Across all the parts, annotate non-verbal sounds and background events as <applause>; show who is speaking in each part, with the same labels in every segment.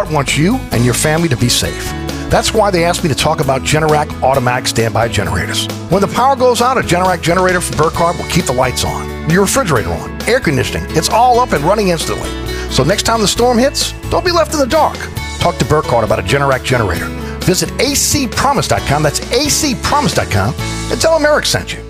Speaker 1: Burkhardt wants you and your family to be safe. That's why they asked me to talk about Generac automatic standby generators. When the power goes out, a Generac generator from Burkhardt will keep the lights on, your refrigerator on, air conditioning. It's all up and running instantly. So next time the storm hits, don't be left in the dark. Talk to Burkhardt about a Generac generator. Visit acpromise.com. That's acpromise.com and tell them Eric sent you.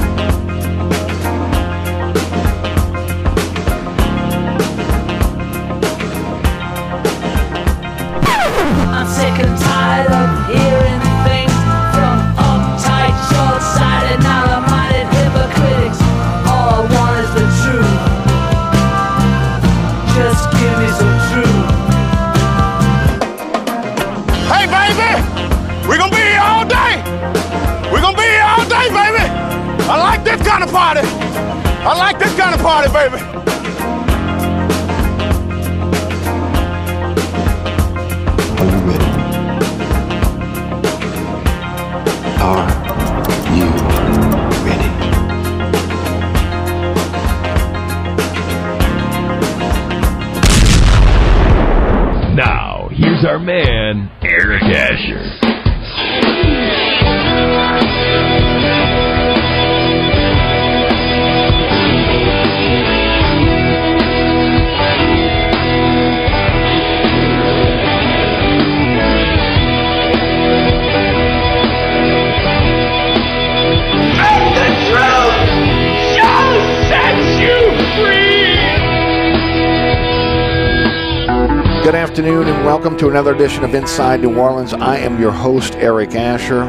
Speaker 2: Afternoon and welcome to another edition of Inside New Orleans. I am your host, Eric Asher.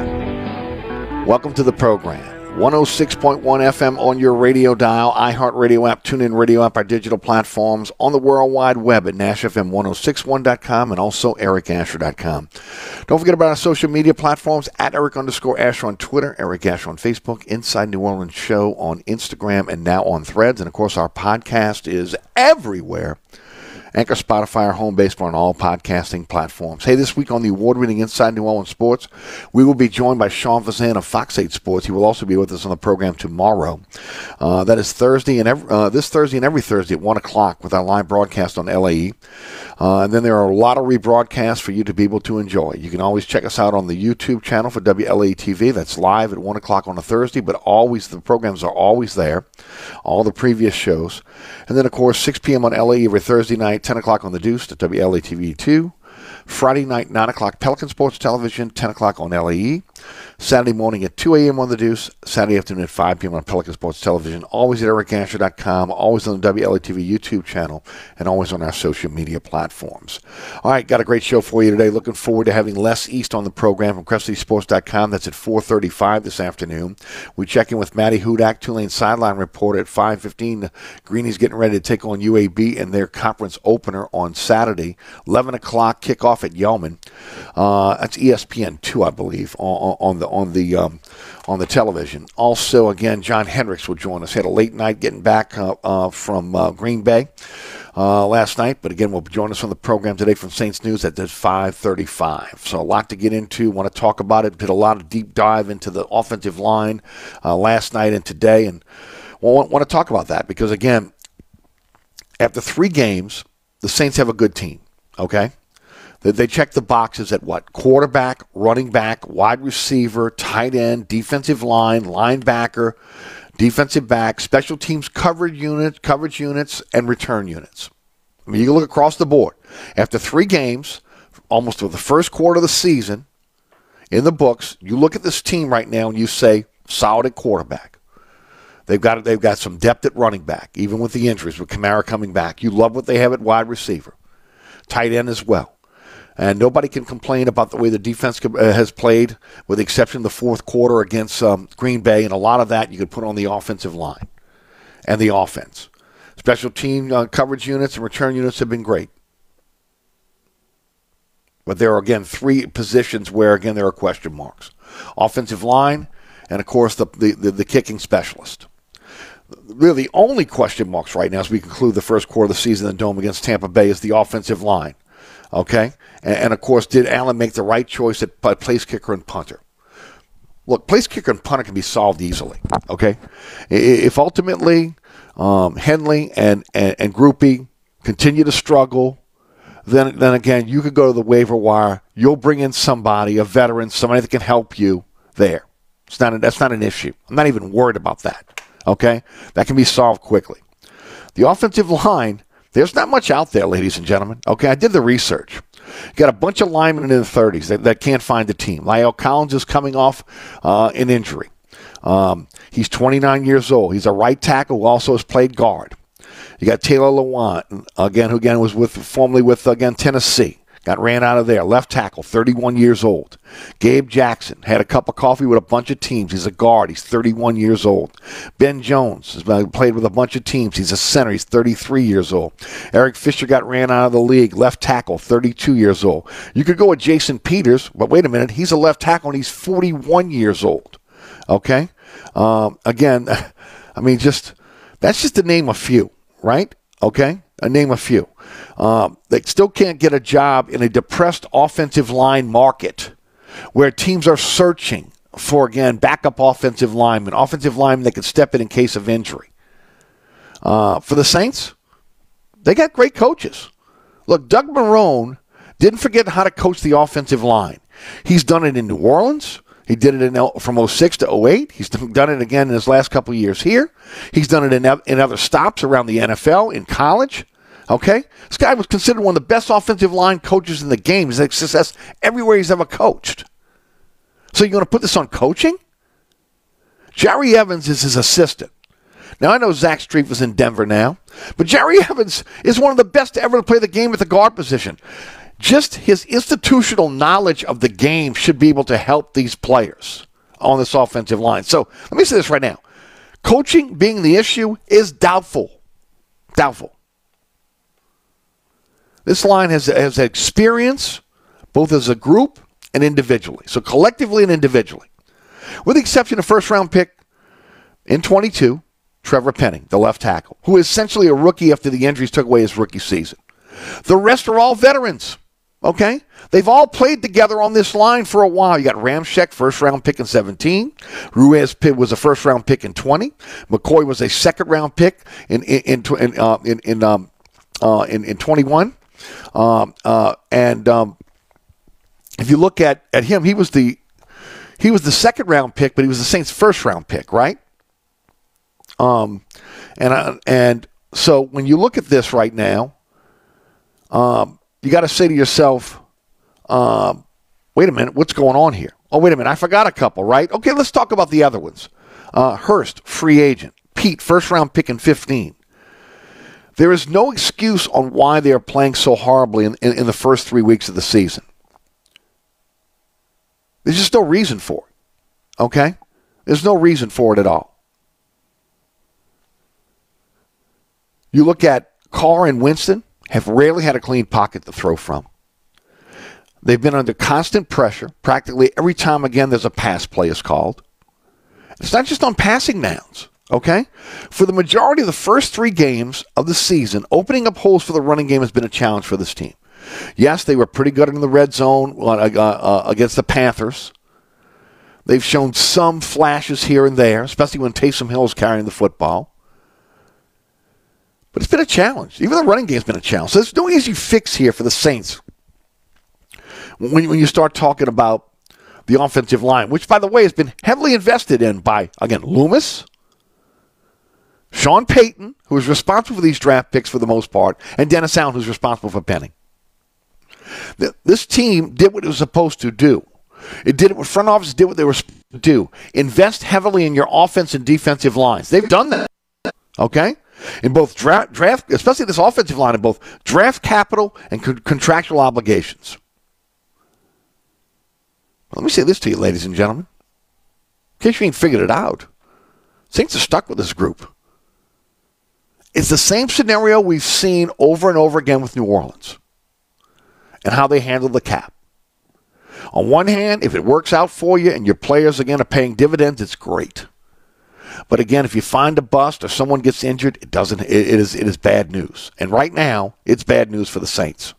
Speaker 2: Welcome to the program. 106.1 FM on your radio dial, iHeartRadio app, TuneIn Radio app, our digital platforms, on the World Wide Web at NashFM1061.com and also ericasher.com. Don't forget about our social media platforms at Eric underscore Asher on Twitter, Eric Asher on Facebook, Inside New Orleans Show on Instagram, and now on Threads. And of course, our podcast is everywhere. Anchor, Spotify, our home base for on all podcasting platforms. Hey, this week on the award-winning Inside New Orleans Sports, we will be joined by Sean Fazende of Fox 8 Sports. He will also be with us on the program tomorrow. Uh, that is Thursday and every, uh, this Thursday and every Thursday at one o'clock with our live broadcast on LAE. Uh, and then there are a lot of rebroadcasts for you to be able to enjoy. You can always check us out on the YouTube channel for WLA TV. That's live at 1 o'clock on a Thursday, but always the programs are always there, all the previous shows. And then, of course, 6 p.m. on LA every Thursday night, 10 o'clock on the Deuce at WLA TV 2. Friday night, 9 o'clock, Pelican Sports Television, 10 o'clock on LAE. Saturday morning at 2 a.m. on The Deuce, Saturday afternoon at 5 p.m. on Pelican Sports Television, always at ericasher.com, always on the WLATV YouTube channel, and always on our social media platforms. All right, got a great show for you today. Looking forward to having Les East on the program from CrescentCitySports.com. That's at 4.35 this afternoon. We check in with Maddy Hudak, Tulane sideline report at 5.15. Greenie's getting ready to take on UAB in their conference opener on Saturday. 11 o'clock kickoff at Yulman. Uh, that's ESPN 2, I believe, on, on the on the um, on the television. Also, again, John Hendrix will join us. Had a late night getting back uh, uh, from uh, Green Bay uh, last night, but again, will join us on the program today from Saints News at 5:35. So a lot to get into. Want to talk about it. Did a lot of deep dive into the offensive line uh, last night and today, and want, want to talk about that because again, after three games, the Saints have a good team. Okay. They check the boxes at what? Quarterback, running back, wide receiver, tight end, defensive line, linebacker, defensive back, special teams coverage unit, coverage units, and return units. I mean, you can look across the board. After three games, almost for the first quarter of the season, in the books, you look at this team right now and you say solid at quarterback. They've got they've got some depth at running back, even with the injuries, with Kamara coming back. You love what they have at wide receiver, tight end as well. And nobody can complain about the way the defense uh, has played, with the exception of the fourth quarter against um, Green Bay. And a lot of that you could put on the offensive line and the offense. Special team uh, coverage units and return units have been great. But there are, again, three positions where, again, there are question marks offensive line, and, of course, the, the, the, the kicking specialist really the only question marks right now as we conclude the first quarter of the season in the Dome against Tampa Bay is the offensive line. Okay? And, and, of course, did Allen make the right choice at place kicker and punter? Look, place kicker and punter can be solved easily. Okay? If ultimately um, Hedley and, and, and Grupe continue to struggle, then, then again, you could go to the waiver wire. You'll bring in somebody, a veteran, somebody that can help you there. It's not a, that's not an issue. I'm not even worried about that. Okay? That can be solved quickly. The offensive line there's not much out there, ladies and gentlemen. Okay, I did the research. You got a bunch of linemen in the 30s that, that can't find a team. La'el Collins is coming off uh, an injury. Um, he's 29 years old. He's a right tackle who also has played guard. You got Taylor Lewan, again, who again was with formerly with again Tennessee. Got ran out of there. Left tackle, 31 years old. Gabe Jackson had a cup of coffee with a bunch of teams. He's a guard. He's 31 years old. Ben Jones has played with a bunch of teams. He's a center. He's 33 years old. Eric Fisher got ran out of the league. Left tackle, 32 years old. You could go with Jason Peters, but wait a minute. He's a left tackle and he's 41 years old. Okay? Um, again, <laughs> I mean, just that's just to name a few, right? Okay? I name a few. Um, they still can't get a job in a depressed offensive line market where teams are searching for, again, backup offensive linemen, offensive linemen that can step in in case of injury. Uh, for the Saints, they got great coaches. Look, Doug Marrone didn't forget how to coach the offensive line. He's done it in New Orleans. He did it in, from 06 to 08. He's done it again in his last couple years here. He's done it in, in other stops around the NFL, in college. Okay? This guy was considered one of the best offensive line coaches in the game. He's had success everywhere he's ever coached. So you're going to put this on coaching? Jerry Evans is his assistant. Now, I know Zach Strief is in Denver now, but Jerry <laughs> Evans is one of the best ever to play the game at the guard position. Just his institutional knowledge of the game should be able to help these players on this offensive line. So let me say this right now coaching being the issue is doubtful. Doubtful. This line has, has experience both as a group and individually. So collectively and individually. With the exception of first round pick in 22, Trevor Penning, the left tackle, who is essentially a rookie after the injuries took away his rookie season. The rest are all veterans. Okay? They've all played together on this line for a while. You got Ramczyk, first round pick in 17. Ruiz Pitt was a first round pick in 20. McCoy was a second round pick in in in uh, in, in, um, uh, in, in 21. Um, uh, and um, if you look at, at him, he was the he was the second round pick, but he was the Saints' first round pick, right? Um, and uh, and so when you look at this right now, um, you got to say to yourself, um, wait a minute, what's going on here? Oh, wait a minute. I forgot a couple, right? Okay, let's talk about the other ones. Uh, Hurst, free agent. Peat, first round pick in 15. There is no excuse on why they are playing so horribly in, in, in the first three weeks of the season. There's just no reason for it. Okay? There's no reason for it at all. You look at Carr and Winston have rarely had a clean pocket to throw from. They've been under constant pressure practically every time again there's a pass play is called. It's not just on passing downs, okay? For the majority of the first three games of the season, opening up holes for the running game has been a challenge for this team. Yes, they were pretty good in the red zone uh, uh, uh, against the Panthers. They've shown some flashes here and there, especially when Taysom Hill is carrying the football. But it's been a challenge. Even the running game's been a challenge. So there's no easy fix here for the Saints. When, when you start talking about the offensive line, which, by the way, has been heavily invested in by, again, Loomis, Sean Payton, who is responsible for these draft picks for the most part, and Dennis Allen, who's responsible for Penning. This team did what it was supposed to do. It did it what front office did what they were supposed to do. Invest heavily in your offense and defensive lines. They've done that. Okay? In both draft, draft especially this offensive line, in both draft capital and co- contractual obligations. Let me say this to you, ladies and gentlemen. In case you ain't figured it out, Saints are stuck with this group. It's the same scenario we've seen over and over again with New Orleans and how they handle the cap. On one hand, if it works out for you and your players again are paying dividends, it's great. But again, if you find a bust or someone gets injured, it doesn't. It is it is bad news. And right now, it's bad news for the Saints.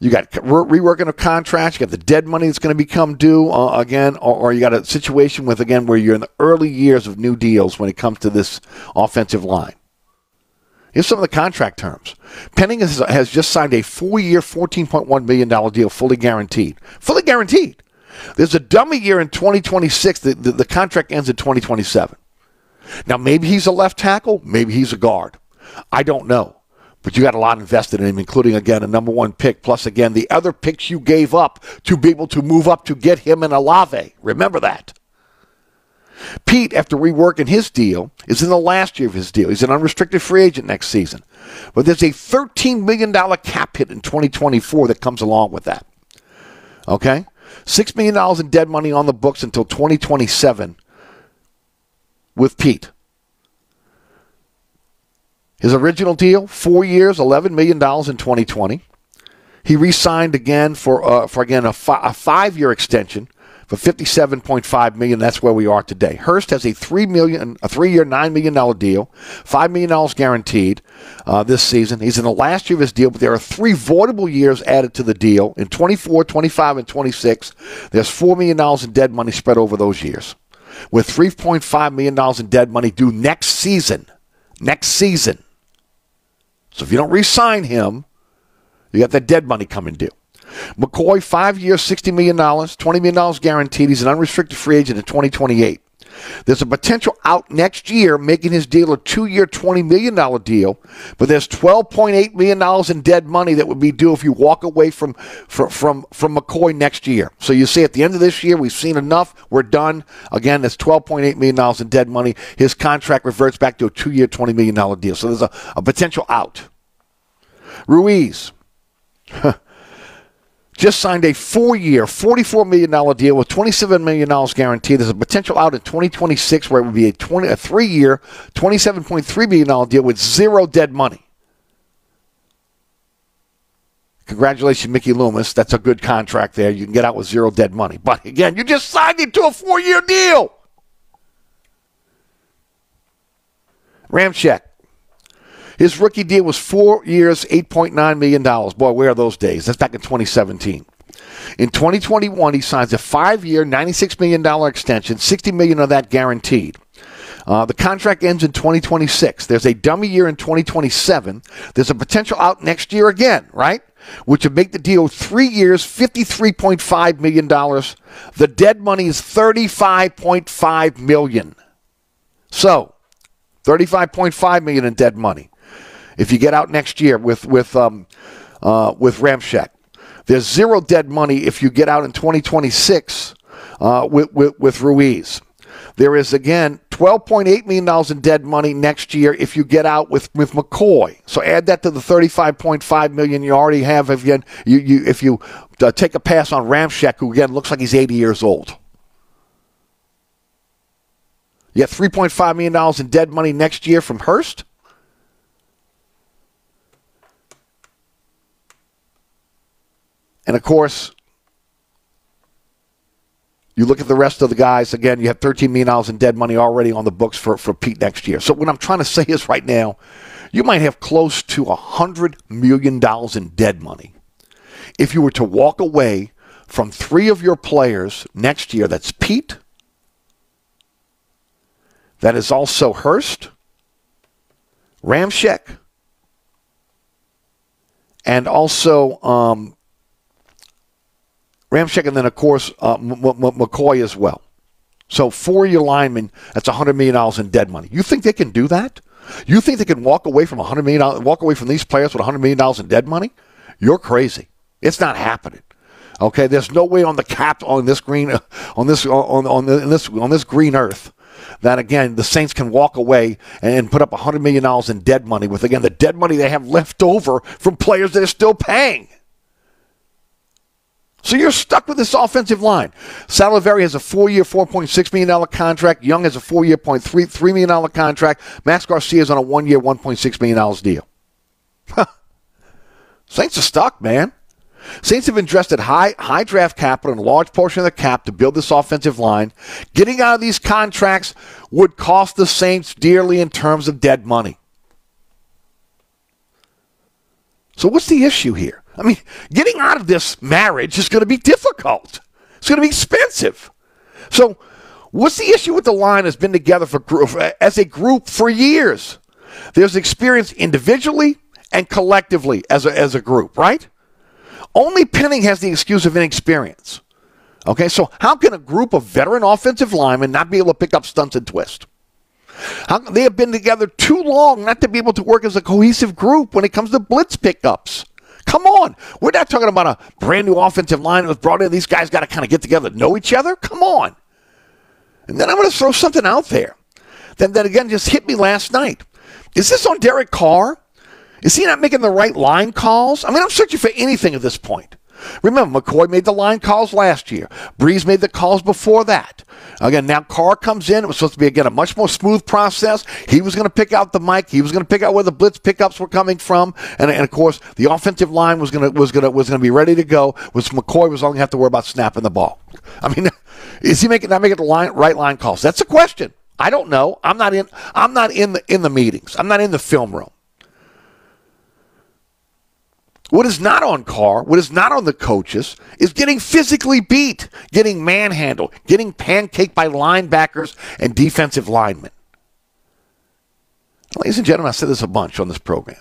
Speaker 2: You got reworking of contracts. You got the dead money that's going to become due uh, again, or, or, you got a situation with again where you're in the early years of new deals when it comes to this offensive line. Here's some of the contract terms. Penning has, has just signed a four-year, $14.1 million deal, fully guaranteed. Fully guaranteed. There's a dummy year in 2026. The, the, the contract ends in 2027. Now, maybe he's a left tackle. Maybe he's a guard. I don't know. But you got a lot invested in him, including, again, a number one pick, plus, again, the other picks you gave up to be able to move up to get him an Olave. Remember that. Peat, after reworking his deal, is in the last year of his deal. He's an unrestricted free agent next season. But there's a $13 million cap hit in 2024 that comes along with that. Okay? $6 million in dead money on the books until 2027 with Peat. His original deal, four years, $11 million in 2020. He re signed again for, uh, for again, a, fi- a five year extension for 57.5 million. That's where we are today. Hurst has a three million, a three-year, nine million dollar deal, five million dollars guaranteed uh, this season. He's in the last year of his deal, but there are three voidable years added to the deal in 24, 25, and 26. There's four million dollars in dead money spread over those years, with 3.5 million dollars in dead money due next season. Next season. So if you don't re-sign him, you got that dead money coming due. McCoy, five years, $60 million, $20 million guaranteed. He's an unrestricted free agent in 2028. There's a potential out next year, making his deal a two year, $20 million deal, but there's $12.8 million in dead money that would be due if you walk away from, from, from, from McCoy next year. So you see, at the end of this year, we've seen enough. We're done. Again, there's $12.8 million in dead money. His contract reverts back to a two year, $20 million deal. So there's a, a potential out. Ruiz. <laughs> just signed a four-year, $44 million deal with $27 million guaranteed. There's a potential out in 2026 where it would be a, 20, a three-year, $27.3 million deal with zero dead money. Congratulations, Mickey Loomis. That's a good contract there. You can get out with zero dead money. But again, you just signed it to a four-year deal. Ramczyk. His rookie deal was four years, $8.9 million. Boy, where are those days? That's back in 2017. In 2021, he signs a five-year, $96 million extension, 60 million of that guaranteed. Uh, the contract ends in 2026. There's a dummy year in 2027. There's a potential out next year again, right? Which would make the deal three years, $53.5 million. The dead money is 35.5 million. So, 35.5 million in dead money if you get out next year with with um, uh, with Ramczyk. There's zero dead money if you get out in 2026 uh, with, with, with Ruiz. There is again 12.8 million dollars in dead money next year if you get out with, with McCoy. So add that to the 35.5 million you already have if you, you, you if you uh, take a pass on Ramczyk, who again looks like he's 80 years old. You have 3.5 million dollars in dead money next year from Hurst. And of course, you look at the rest of the guys, again, you have $13 million in dead money already on the books for, for Peat next year. So what I'm trying to say is right now, you might have close to $100 million in dead money if you were to walk away from three of your players next year. That's Peat. That is also Hurst, Ramczyk, and also um, Ramczyk, and then of course uh, McCoy as well. So for your linemen, that's $100 million in dead money. You think they can do that? You think they can walk away from $100 million, walk away from these players with $100 million in dead money? You're crazy. It's not happening. Okay, there's no way on the cap on this green <laughs> on this on on this on this green earth that again the Saints can walk away and put up $100 million in dead money with again the dead money they have left over from players that are still paying. So you're stuck with this offensive line. Saldiveri has a four-year, $4.6 million contract. Young has a four-year, $0.3 million contract. Max Garcia is on a one-year, $1.6 million deal. Saints are stuck, man. Saints have invested high, high draft capital and a large portion of the cap to build this offensive line. Getting out of these contracts would cost the Saints dearly in terms of dead money. So what's the issue here? I mean, getting out of this marriage is going to be difficult. It's going to be expensive. So, what's the issue with the line that's been together for as a group for years? There's experience individually and collectively as a, as a group, right? Only Penning has the excuse of inexperience. Okay, so how can a group of veteran offensive linemen not be able to pick up stunts and twist? How, they have been together too long not to be able to work as a cohesive group when it comes to blitz pickups. Come on. We're not talking about a brand new offensive line that was brought in. These guys got to kind of get together, know each other. Come on. And then I'm going to throw something out there that, that again just hit me last night. Is this on Derek Carr? Is he not making the right line calls? I mean, I'm searching for anything at this point. Remember, McCoy made the line calls last year. Brees made the calls before that. Again, now Carr comes in. It was supposed to be, again, a much more smooth process. He was going to pick out the mic. He was going to pick out where the blitz pickups were coming from. And, and of course, the offensive line was going to, was going to, was going to be ready to go, which McCoy was only going to have to worry about snapping the ball. <laughs> I mean, <laughs> is he making, not making the line, right line calls? That's a question. I don't know. I'm not in, I'm not in the, in the meetings. I'm not in the film room. What is not on Carr, what is not on the coaches, is getting physically beat, getting manhandled, getting pancaked by linebackers and defensive linemen. Ladies and gentlemen, I said this a bunch on this program.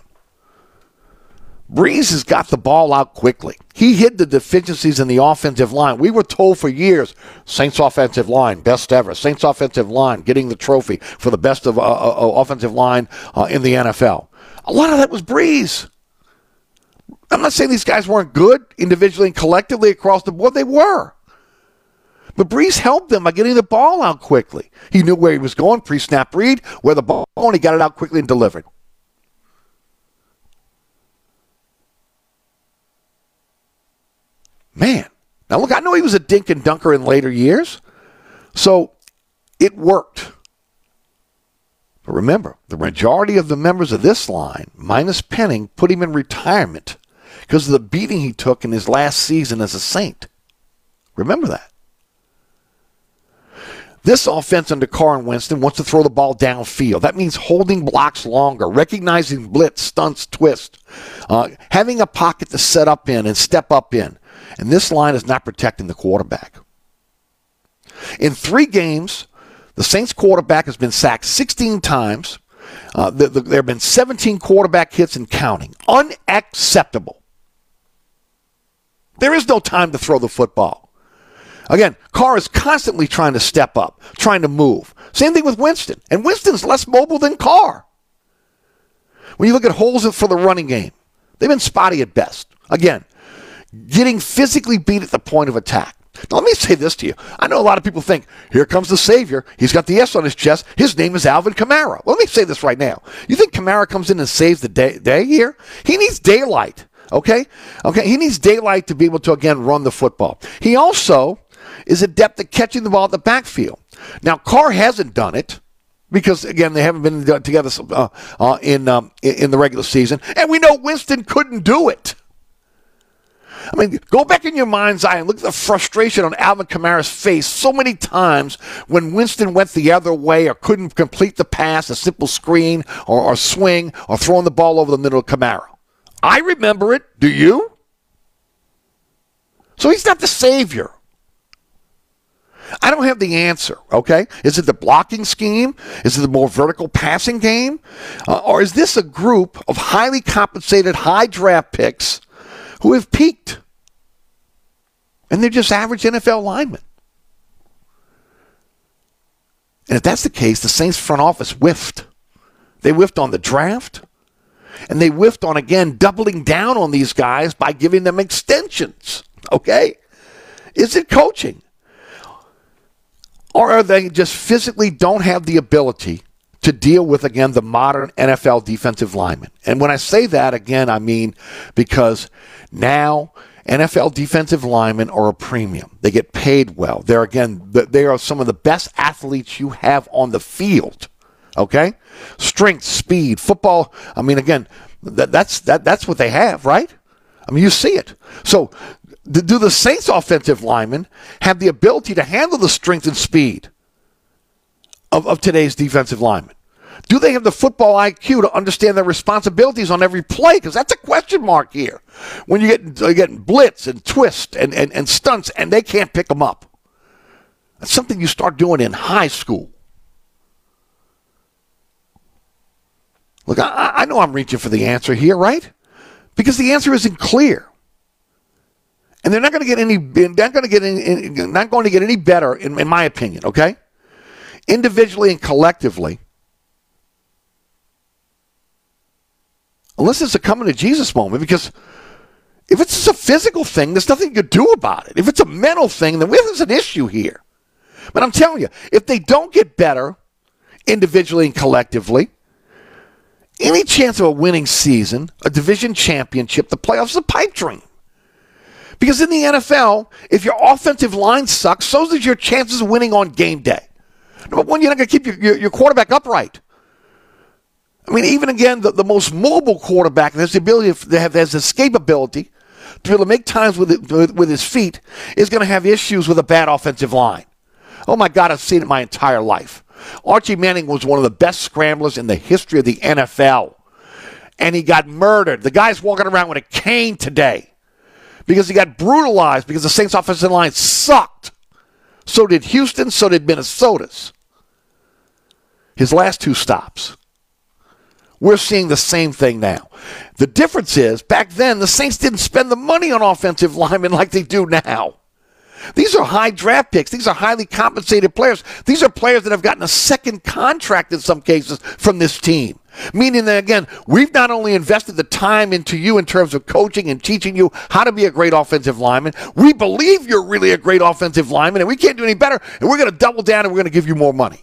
Speaker 2: Brees has got the ball out quickly. He hid the deficiencies in the offensive line. We were told for years, Saints offensive line, best ever. Saints offensive line getting the trophy for the best of uh, uh, offensive line uh, in the NFL. A lot of that was Brees. I'm not saying these guys weren't good individually and collectively across the board. They were. But Brees helped them by getting the ball out quickly. He knew where he was going, pre snap read, where the ball, and he got it out quickly and delivered. Man. Now, look, I know he was a dink and dunker in later years. So it worked. But remember, the majority of the members of this line, minus Penning, put him in retirement because of the beating he took in his last season as a Saint. Remember that. This offense under Carr and Winston wants to throw the ball downfield. That means holding blocks longer, recognizing blitz, stunts, twist, uh, having a pocket to set up in and step up in. And this line is not protecting the quarterback. In three games, the Saints quarterback has been sacked 16 times. Uh, the, the, there have been 17 quarterback hits and counting. Unacceptable. There is no time to throw the football. Again, Carr is constantly trying to step up, trying to move. Same thing with Winston. And Winston's less mobile than Carr. When you look at holes for the running game, they've been spotty at best. Again, getting physically beat at the point of attack. Now, let me say this to you. I know a lot of people think, here comes the Savior. He's got the S on his chest. His name is Alvin Kamara. Well, let me say this right now. You think Kamara comes in and saves the day, day here? He needs daylight. Okay? Okay. He needs daylight to be able to, again, run the football. He also is adept at catching the ball at the backfield. Now, Carr hasn't done it because again they haven't been together uh, uh, in um, in the regular season, and we know Winston couldn't do it. I mean, go back in your mind's eye and look at the frustration on Alvin Kamara's face so many times when Winston went the other way or couldn't complete the pass, a simple screen or, or swing or throwing the ball over the middle of Kamara. I remember it. Do you? So he's not the savior. I don't have the answer, okay? Is it the blocking scheme? Is it the more vertical passing game? Uh, or is this a group of highly compensated high draft picks who have peaked? And they're just average NFL linemen. And if that's the case, the Saints front office whiffed. They whiffed on the draft. And they whiffed on, again, doubling down on these guys by giving them extensions. Okay? Is it coaching? Or are they just physically don't have the ability to deal with, again, the modern NFL defensive lineman? And when I say that, again, I mean because now NFL defensive linemen are a premium. They get paid well. They're, again, they are some of the best athletes you have on the field. Okay? Strength, speed, football. I mean, again, that, that's, that, that's what they have, right? I mean, you see it. So do the Saints offensive linemen have the ability to handle the strength and speed of, of today's defensive linemen? Do they have the football IQ to understand their responsibilities on every play? Because that's a question mark here. When you get you getting blitz and twist and, and, and stunts and they can't pick them up. That's something you start doing in high school. Look, I, I know I'm reaching for the answer here, right? Because the answer isn't clear and they're not going to get any. Not going to get any. Not going to get any better, in, in my opinion. Okay, individually and collectively, unless it's a coming to Jesus moment, because if it's just a physical thing, there's nothing you can do about it. If it's a mental thing, then there's an issue here. But I'm telling you, if they don't get better individually and collectively, any chance of a winning season, a division championship, the playoffs is a pipe dream. Because in the NFL, if your offensive line sucks, so does your chances of winning on game day. Number one, you're not going to keep your, your, your, quarterback upright. I mean, even again, the, the most mobile quarterback that has the ability to have has escapability to be able to make times with, it, with, with his feet is going to have issues with a bad offensive line. Oh my God, I've seen it my entire life. Archie Manning was one of the best scramblers in the history of the NFL. And he got murdered. The guy's walking around with a cane today because he got brutalized because the Saints offensive line sucked. So did Houston, so did Minnesota's. His last two stops. We're seeing the same thing now. The difference is, back then, the Saints didn't spend the money on offensive linemen like they do now. These are high draft picks. These are highly compensated players. These are players that have gotten a second contract in some cases from this team. Meaning that, again, we've not only invested the time into you in terms of coaching and teaching you how to be a great offensive lineman, we believe you're really a great offensive lineman and we can't do any better. And we're going to double down and we're going to give you more money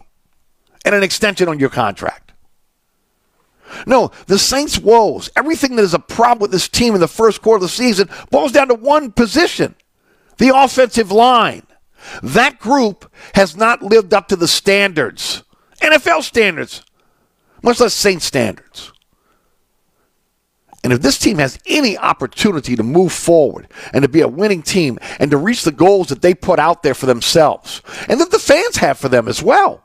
Speaker 2: and an extension on your contract. No, the Saints' woes, everything that is a problem with this team in the first quarter of the season, boils down to one position the offensive line. That group has not lived up to the standards, NFL standards much less Saint standards. And if this team has any opportunity to move forward and to be a winning team and to reach the goals that they put out there for themselves and that the fans have for them as well,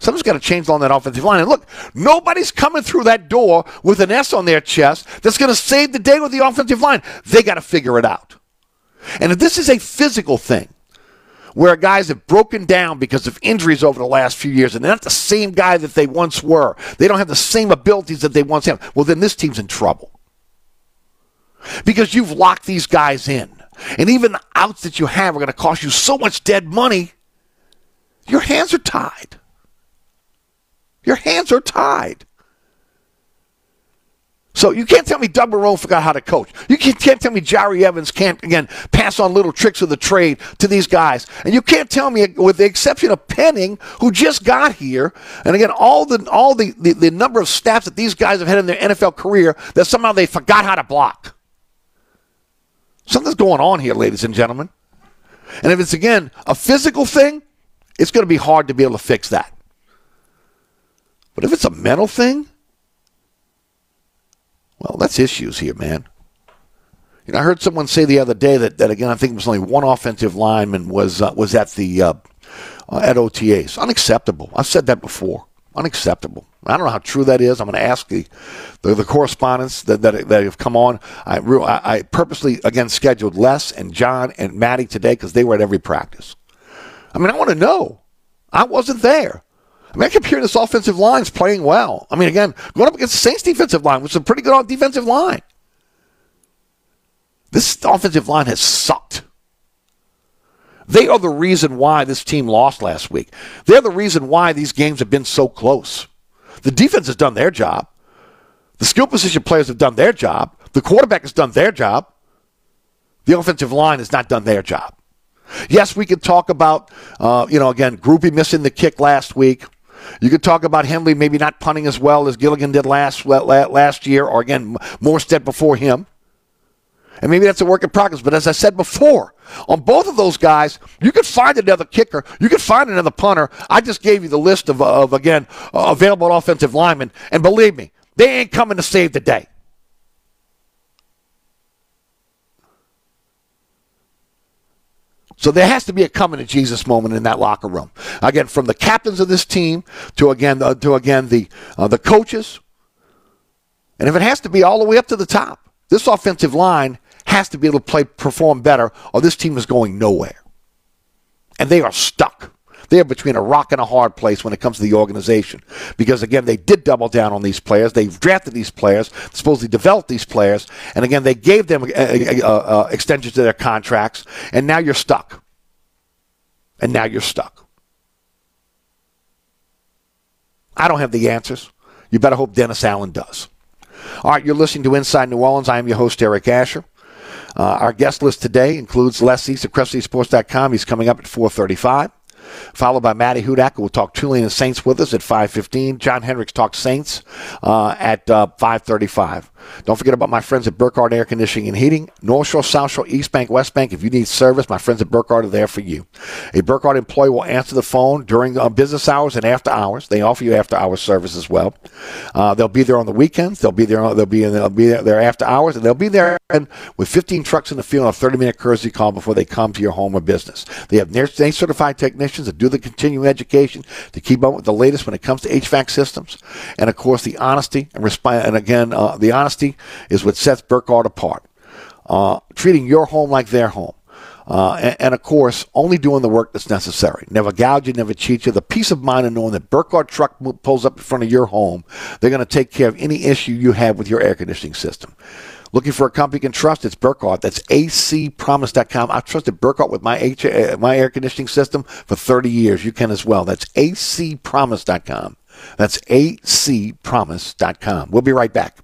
Speaker 2: something's got to change on that offensive line. And look, nobody's coming through that door with an S on their chest that's going to save the day with the offensive line. They got to figure it out. And if this is a physical thing, where guys have broken down because of injuries over the last few years and they're not the same guy that they once were. They don't have the same abilities that they once had. Well, then this team's in trouble. Because you've locked these guys in. And even the outs that you have are going to cost you so much dead money. Your hands are tied. Your hands are tied. So you can't tell me Doug Marrone forgot how to coach. You can't, tell me Jerry Evans can't again pass on little tricks of the trade to these guys. And you can't tell me, with the exception of Penning, who just got here, and again all the all the, the, the number of snaps that these guys have had in their NFL career, that somehow they forgot how to block. Something's going on here, ladies and gentlemen. And if it's again a physical thing, it's going to be hard to be able to fix that. But if it's a mental thing, well, that's issues here, man. You know, I heard someone say the other day that, that again, I think it was only one offensive lineman was uh, was at the uh, uh, at OTAs. Unacceptable. I've said that before. Unacceptable. I don't know how true that is. I'm going to ask the the, the correspondents that, that, that have come on. I, I, purposely again scheduled Les and John and Maddy today because they were at every practice. I mean, I want to know. I wasn't there. I mean, I kept hearing this offensive line's playing well. I mean, again, going up against the Saints defensive line, which is a pretty good defensive line. This offensive line has sucked. They are the reason why this team lost last week. They're the reason why these games have been so close. The defense has done their job. The skill position players have done their job. The quarterback has done their job. The offensive line has not done their job. Yes, we could talk about, uh, you know, again, Grupe missing the kick last week. You could talk about Hedley maybe not punting as well as Gillikin did last last year, or again, Morstead before him. And maybe that's a work in progress. But as I said before, on both of those guys, you could find another kicker. You could find another punter. I just gave you the list of, of again, uh, available offensive linemen. And believe me, they ain't coming to save the day. So there has to be a coming to Jesus moment in that locker room. Again, from the captains of this team to again uh, to again the uh, the coaches, and if it has to be all the way up to the top, this offensive line has to be able to play perform better, or this team is going nowhere. And they are stuck. They are between a rock and a hard place when it comes to the organization. Because, again, they did double down on these players. They've drafted these players, supposedly developed these players. And, again, they gave them uh, uh, uh, extensions to their contracts. And now you're stuck. And now you're stuck. I don't have the answers. You better hope Dennis Allen does. All right, you're listening to Inside New Orleans. I am your host, Eric Asher. Uh, our guest list today includes Les East at CrescentCitySports.com. He's coming up at 435 followed by Maddy Hudak, who will talk Tulane and Saints with us at 5.15. John Hendrix talks Saints uh, at uh, 5.35. Don't forget about my friends at Burkhardt Air Conditioning and Heating, North Shore, South Shore, East Bank, West Bank. If you need service, my friends at Burkhardt are there for you. A Burkhardt employee will answer the phone during uh, business hours and after hours. They offer you after hours service as well. Uh, they'll be there on the weekends. They'll be there. They'll be in, they'll be there after hours, and they'll be there with 15 trucks in the field on a 30 minute courtesy call before they come to your home or business. They have NAE certified technicians that do the continuing education to keep up with the latest when it comes to HVAC systems, and of course the honesty and and again uh, the honesty is what sets Burkhardt apart. Uh, treating your home like their home. Uh, and, and, of course, only doing the work that's necessary. Never gouge you, never cheat you. The peace of mind of knowing that Burkhardt truck pulls up in front of your home, they're going to take care of any issue you have with your air conditioning system. Looking for a company you can trust? It's Burkhardt. That's acpromise.com. I've trusted Burkhardt with my, H- uh, my air conditioning system for 30 years. You can as well. That's acpromise.com. That's acpromise.com. We'll be right back.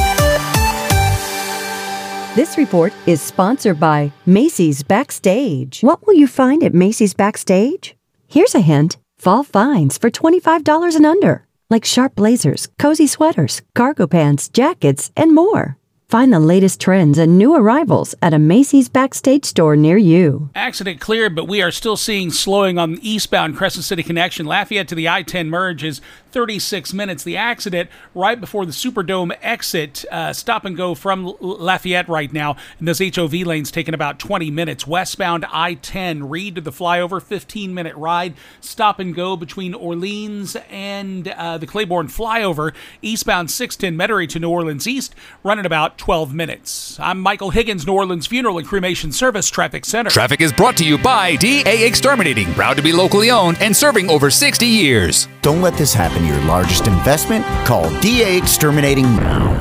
Speaker 3: This report is sponsored by Macy's Backstage. What will you find at Macy's Backstage? Here's a hint fall finds for $25 and under, like sharp blazers, cozy sweaters, cargo pants, jackets, and more. Find the latest trends and new arrivals at a Macy's Backstage store near you.
Speaker 4: Accident cleared, but we are still seeing slowing on the eastbound Crescent City connection. Lafayette to the I 10 merge is 36 minutes. The accident right before the Superdome exit, uh, stop and go from Lafayette right now. And those HOV lanes taking about 20 minutes. Westbound I 10, Reed to the flyover, 15 minute ride. Stop and go between Orleans and uh, the Claiborne flyover. Eastbound 610 Metairie to New Orleans East, running about 12 minutes. I'm Michael Higgins, New Orleans Funeral and Cremation Service Traffic Center.
Speaker 5: Traffic is brought to you by DA Exterminating, proud to be locally owned and serving over 60 years.
Speaker 6: Don't let this happen to your largest investment. Call DA Exterminating now.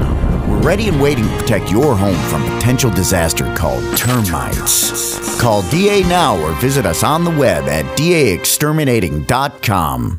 Speaker 6: We're ready and waiting to protect your home from potential disaster called termites. Call DA now or visit us on the web at daexterminating.com.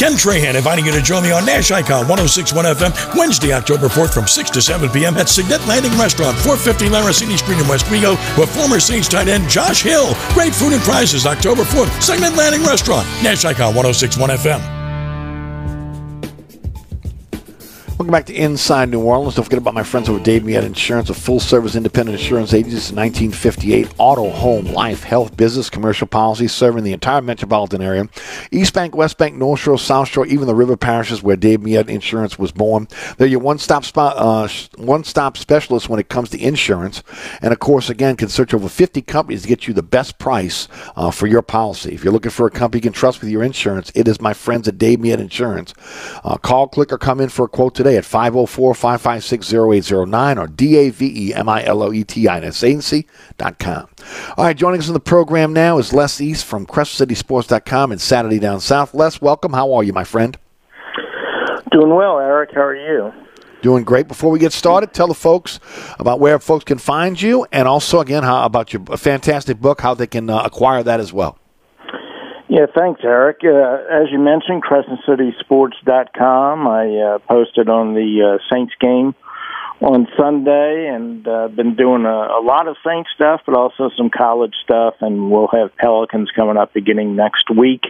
Speaker 7: Ken Trahan inviting you to join me on Nash Icon 1061 FM Wednesday, October 4th from 6 to 7 p.m. at Signet Landing Restaurant, 450 Laroussini Street in Westwego with former Saints tight end Josh Hill. Great food and prizes October 4th. Signet Landing Restaurant, Nash Icon 1061 FM.
Speaker 8: Welcome back to Inside New Orleans. Don't forget about my friends over Dave Miette Insurance, a full-service independent insurance agency since 1958. Auto, home, life, health, business, commercial policies serving the entire metropolitan area. East Bank, West Bank, North Shore, South Shore, even the river parishes where Dave Miette Insurance was born. They're your one-stop spot, uh, one-stop specialist when it comes to insurance. And of course, again, can search over 50 companies to get you the best price uh, for your policy. If you're looking for a company you can trust with your insurance, it is my friends at Dave Miette Insurance. Uh, call, click, or come in for a quote today at 504 556 0809 or D A V M I L O T I. That's agency.com. All right, joining us on the program now is Les East from CrescentCitySports.com and Saturday Down South. Les, welcome. How are you, my friend?
Speaker 9: Doing well, Eric. How are you?
Speaker 8: Doing great. Before we get started, tell the folks about where folks can find you, and also again how about your fantastic book, how they can uh, acquire that as well.
Speaker 9: Yeah, thanks, Eric. Uh, as you mentioned, CrescentCitySports.com. I uh, posted on the uh, Saints game on Sunday, and uh, been doing a, a lot of Saints stuff, but also some college stuff, and we'll have Pelicans coming up beginning next week.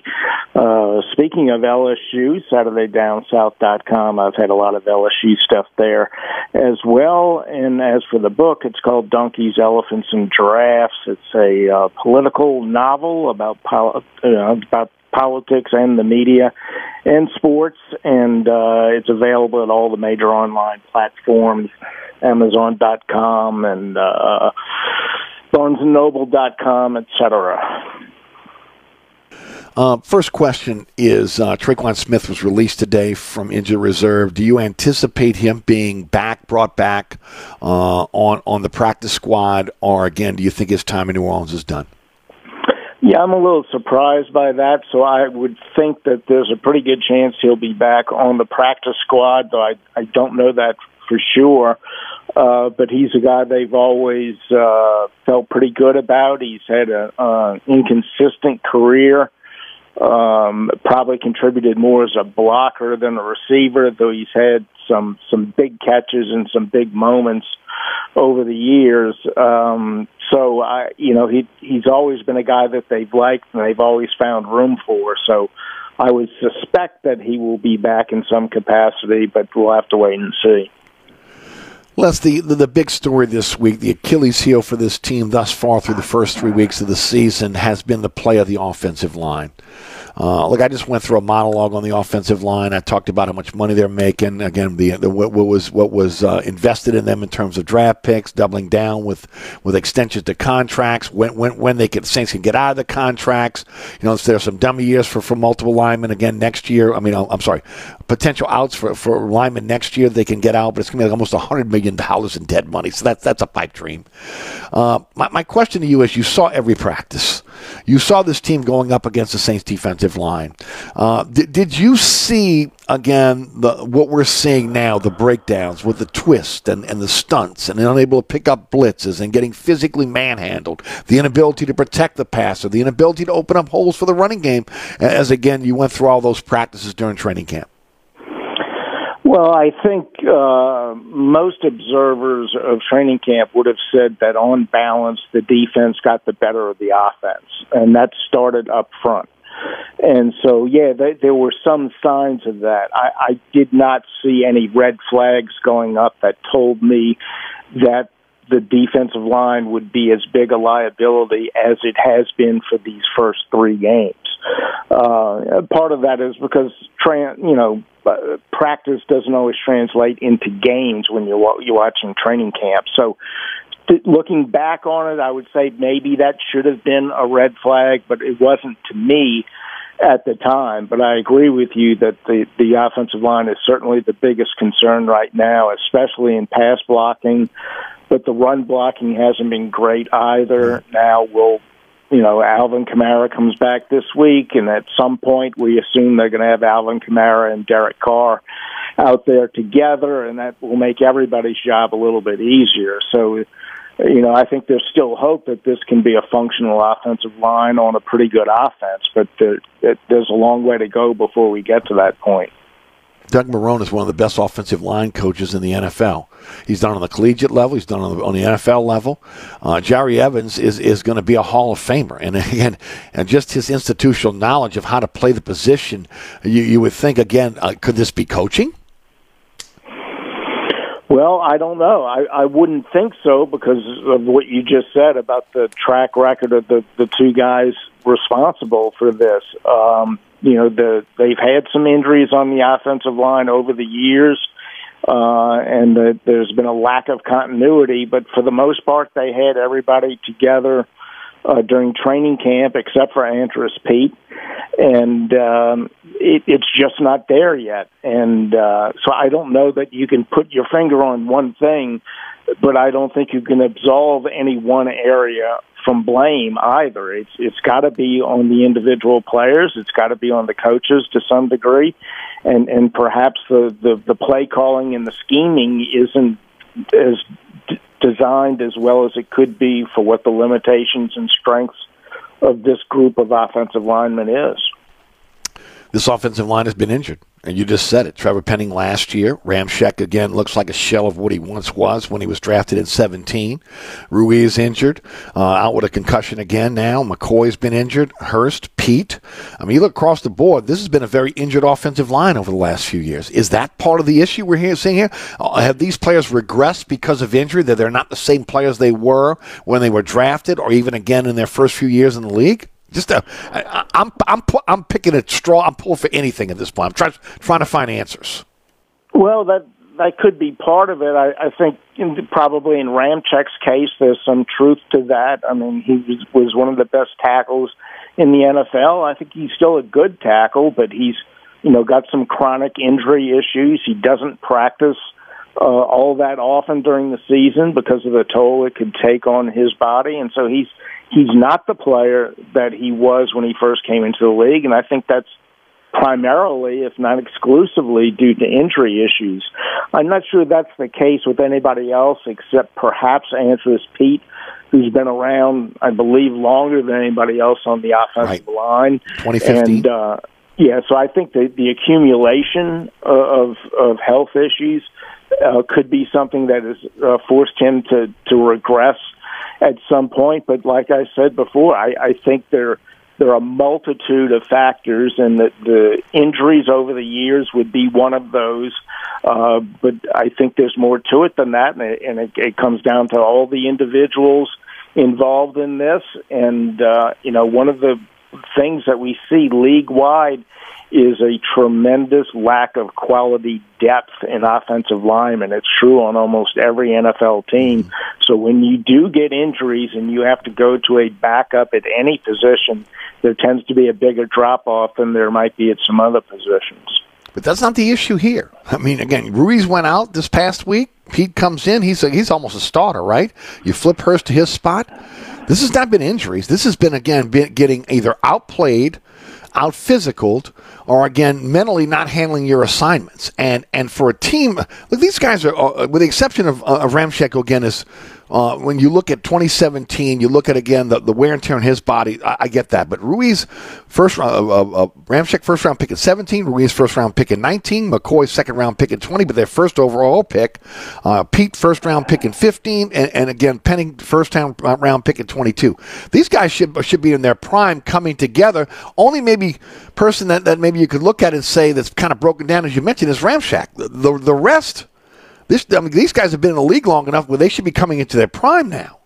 Speaker 9: Uh, speaking of LSU, SaturdayDownSouth.com. I've had a lot of LSU stuff there as well. And as for the book, it's called Donkeys, Elephants, and Giraffes. It's a uh, political novel about pol- uh, about politics and the media and sports and uh it's available at all the major online platforms amazon.com and uh barnesandnoble.com etc
Speaker 2: Uh, first question is uh, Tre'Quan Smith was released today from injured reserve. Do you anticipate him being back, brought back uh, on on the practice squad, or again, do you think his time in New Orleans is done?
Speaker 9: Yeah, I'm a little surprised by that. So I would think that there's a pretty good chance he'll be back on the practice squad, though I I don't know that for sure. Uh, but he's a guy they've always uh, felt pretty good about. He's had an uh, inconsistent career. Um, probably contributed more as a blocker than a receiver, though he's had some some big catches and some big moments over the years. Um, so I, you know, he he's always been a guy that they've liked and they've always found room for. So I would suspect that he will be back in some capacity, but we'll have to wait and see.
Speaker 2: Les, the, the, the big story this week, the Achilles heel for this team thus far through the first three weeks of the season has been the play of the offensive line. Uh, look, I just went through a monologue on the offensive line. I talked about how much money they're making. Again, the, the what, what was what was uh, invested in them in terms of draft picks, doubling down with with extensions to contracts. When when when they can Saints can get out of the contracts. You know, there's some dummy years for, for multiple linemen again next year. I mean, I'm sorry, potential outs for for linemen next year they can get out, but it's going to be like almost hundred million dollars in dead money. So that's that's a pipe dream. Uh, my my question to you is: You saw every practice. You saw this team going up against the Saints defensive line. Uh, did, did you see again the what we're seeing now, the breakdowns with the twist and, and the stunts and unable to pick up blitzes and getting physically manhandled, the inability to protect the passer, the inability to open up holes for the running game, as again you went through all those practices during training camp?
Speaker 9: Well, I think uh, most observers of training camp would have said that on balance, the defense got the better of the offense, and that started up front. And so, yeah, they, there were some signs of that. I, I did not see any red flags going up that told me that the defensive line would be as big a liability as it has been for these first three games. Uh, part of that is because, tra- you know, uh, practice doesn't always translate into games when you're you're watching training camp. So, looking back on it, I would say maybe that should have been a red flag, but it wasn't to me at the time. But I agree with you that the the offensive line is certainly the biggest concern right now, especially in pass blocking. But the run blocking hasn't been great either. Now we'll you know, Alvin Kamara comes back this week, and at some point we assume they're going to have Alvin Kamara and Derek Carr out there together, and that will make everybody's job a little bit easier. So, you know, I think there's still hope that this can be a functional offensive line on a pretty good offense, but there, it, there's a long way to go before we get to that point.
Speaker 2: Doug Marrone is one of the best offensive line coaches in the NFL. He's done on the collegiate level. He's done on the, on the NFL level. Uh, Jahri Evans is, is going to be a Hall of Famer, and <laughs> again, and just his institutional knowledge of how to play the position, you, you would think again, uh, could this be coaching?
Speaker 9: Well, I don't know. I, I wouldn't think so because of what you just said about the track record of the, the two guys responsible for this. Um, you know, the they've had some injuries on the offensive line over the years, uh, and the, there's been a lack of continuity. But for the most part, they had everybody together uh, during training camp, except for Andrus Peat, and um, it, it's just not there yet. And uh, so I don't know that you can put your finger on one thing, but I don't think you can absolve any one area from blame either. It's it's got to be on the individual players. It's got to be on the coaches to some degree, and and perhaps the the, the play calling and the scheming isn't as d- designed as well as it could be for what the limitations and strengths of this group of offensive linemen is.
Speaker 2: This offensive line has been injured. And you just said it. Trevor Penning last year. Ramczyk again looks like a shell of what he once was when he was drafted in 17. Ruiz injured, uh, out with a concussion again now. McCoy's been injured. Hurst, Peat. I mean, you look across the board. This has been a very injured offensive line over the last few years. Is that part of the issue we're here, seeing here? Uh, have these players regressed because of injury? That they're not the same players they were when they were drafted, or even again in their first few years in the league? Just uh, I, I'm I'm I'm picking a straw. I'm pulling for anything at this point. I'm trying trying to find answers.
Speaker 9: Well, that that could be part of it. I, I think in, probably in Ramczyk's case, there's some truth to that. I mean, he was, was one of the best tackles in the NFL. I think he's still a good tackle, but he's you know got some chronic injury issues. He doesn't practice uh, all that often during the season because of the toll it could take on his body, and so he's he's not the player that he was when he first came into the league, and I think that's primarily, if not exclusively, due to injury issues. I'm not sure that's the case with anybody else except perhaps Andrus Peat, who's been around, I believe, longer than anybody else on the offensive
Speaker 2: Right.
Speaker 9: line.
Speaker 2: 2015.
Speaker 9: And, uh, yeah, so I think the, the accumulation uh, of of health issues uh, could be something that has uh, forced him to to regress at some point. But like I said before, I, I think there there are a multitude of factors, and that the injuries over the years would be one of those. Uh, but I think there's more to it than that, and it, and it, it comes down to all the individuals involved in this. And uh, you know, one of the things that we see league wide is a tremendous lack of quality depth in offensive line, and It's true on almost every NFL team. Mm-hmm. So when you do get injuries and you have to go to a backup at any position, there tends to be a bigger drop off than there might be at some other positions.
Speaker 2: But that's not the issue here. I mean, again, Ruiz went out this past week. Peat comes in. He's a, he's almost a starter, right? You flip Hurst to his spot. This has not been injuries. This has been again been getting either outplayed, out physicaled, or again mentally not handling your assignments. And and for a team, look, these guys are, uh, with the exception of, uh, of Ramczyk again, is uh, when you look at 2017, you look at again the, the wear and tear on his body. I, I get that, but Ruiz first round, uh, uh, uh, Ramczyk first round pick at 17, Ruiz first round pick at 19, McCoy second round pick at 20, but their first overall pick, uh, Peat first round pick in 15, and, and again Penning first round round pick at 22. These guys should should be in their prime, coming together. Only maybe person that, that maybe you could look at and say that's kind of broken down as you mentioned is Ramczyk. The the, the rest. This, I mean, these guys have been in the league long enough where they should be coming into their prime now.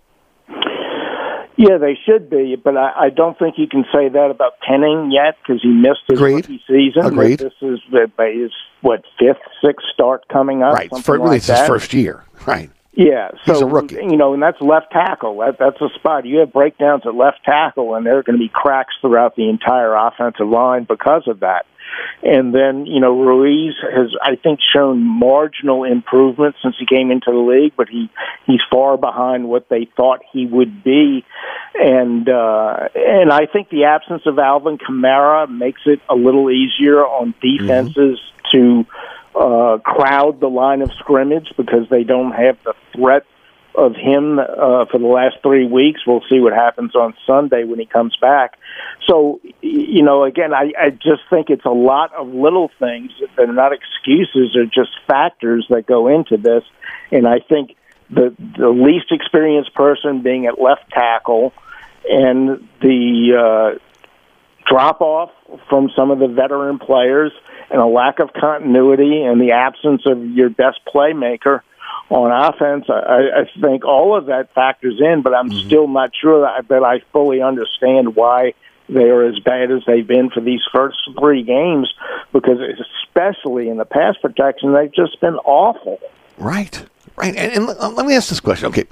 Speaker 9: Yeah, they should be, but I, I don't think you can say that about Penning yet because he missed his
Speaker 2: Agreed.
Speaker 9: rookie season.
Speaker 2: Agreed.
Speaker 9: This is uh, his what fifth, sixth start coming up.
Speaker 2: Right. For, really,
Speaker 9: like
Speaker 2: it's his first year. Right.
Speaker 9: Yeah, so
Speaker 2: He's a rookie.
Speaker 9: you know, and that's left tackle. That, that's a spot. You have breakdowns at left tackle, and there are going to be cracks throughout the entire offensive line because of that. And then, you know, Ruiz has, I think, shown marginal improvement since he came into the league, but he he's far behind what they thought he would be. And uh, and I think the absence of Alvin Kamara makes it a little easier on defenses to uh, crowd the line of scrimmage because they don't have the threat of him uh, for the last three weeks. We'll see what happens on Sunday when he comes back. So, you know, again, I, I just think it's a lot of little things that are not excuses; they're just factors that go into this. And I think the the least experienced person being at left tackle, and the uh, drop off from some of the veteran players and a lack of continuity and the absence of your best playmaker on offense, I, I think all of that factors in, but I'm mm-hmm. still not sure that, that I fully understand why they are as bad as they've been for these first three games because especially in the pass protection, they've just been awful.
Speaker 2: Right. Right. And, and let me ask this question. Okay.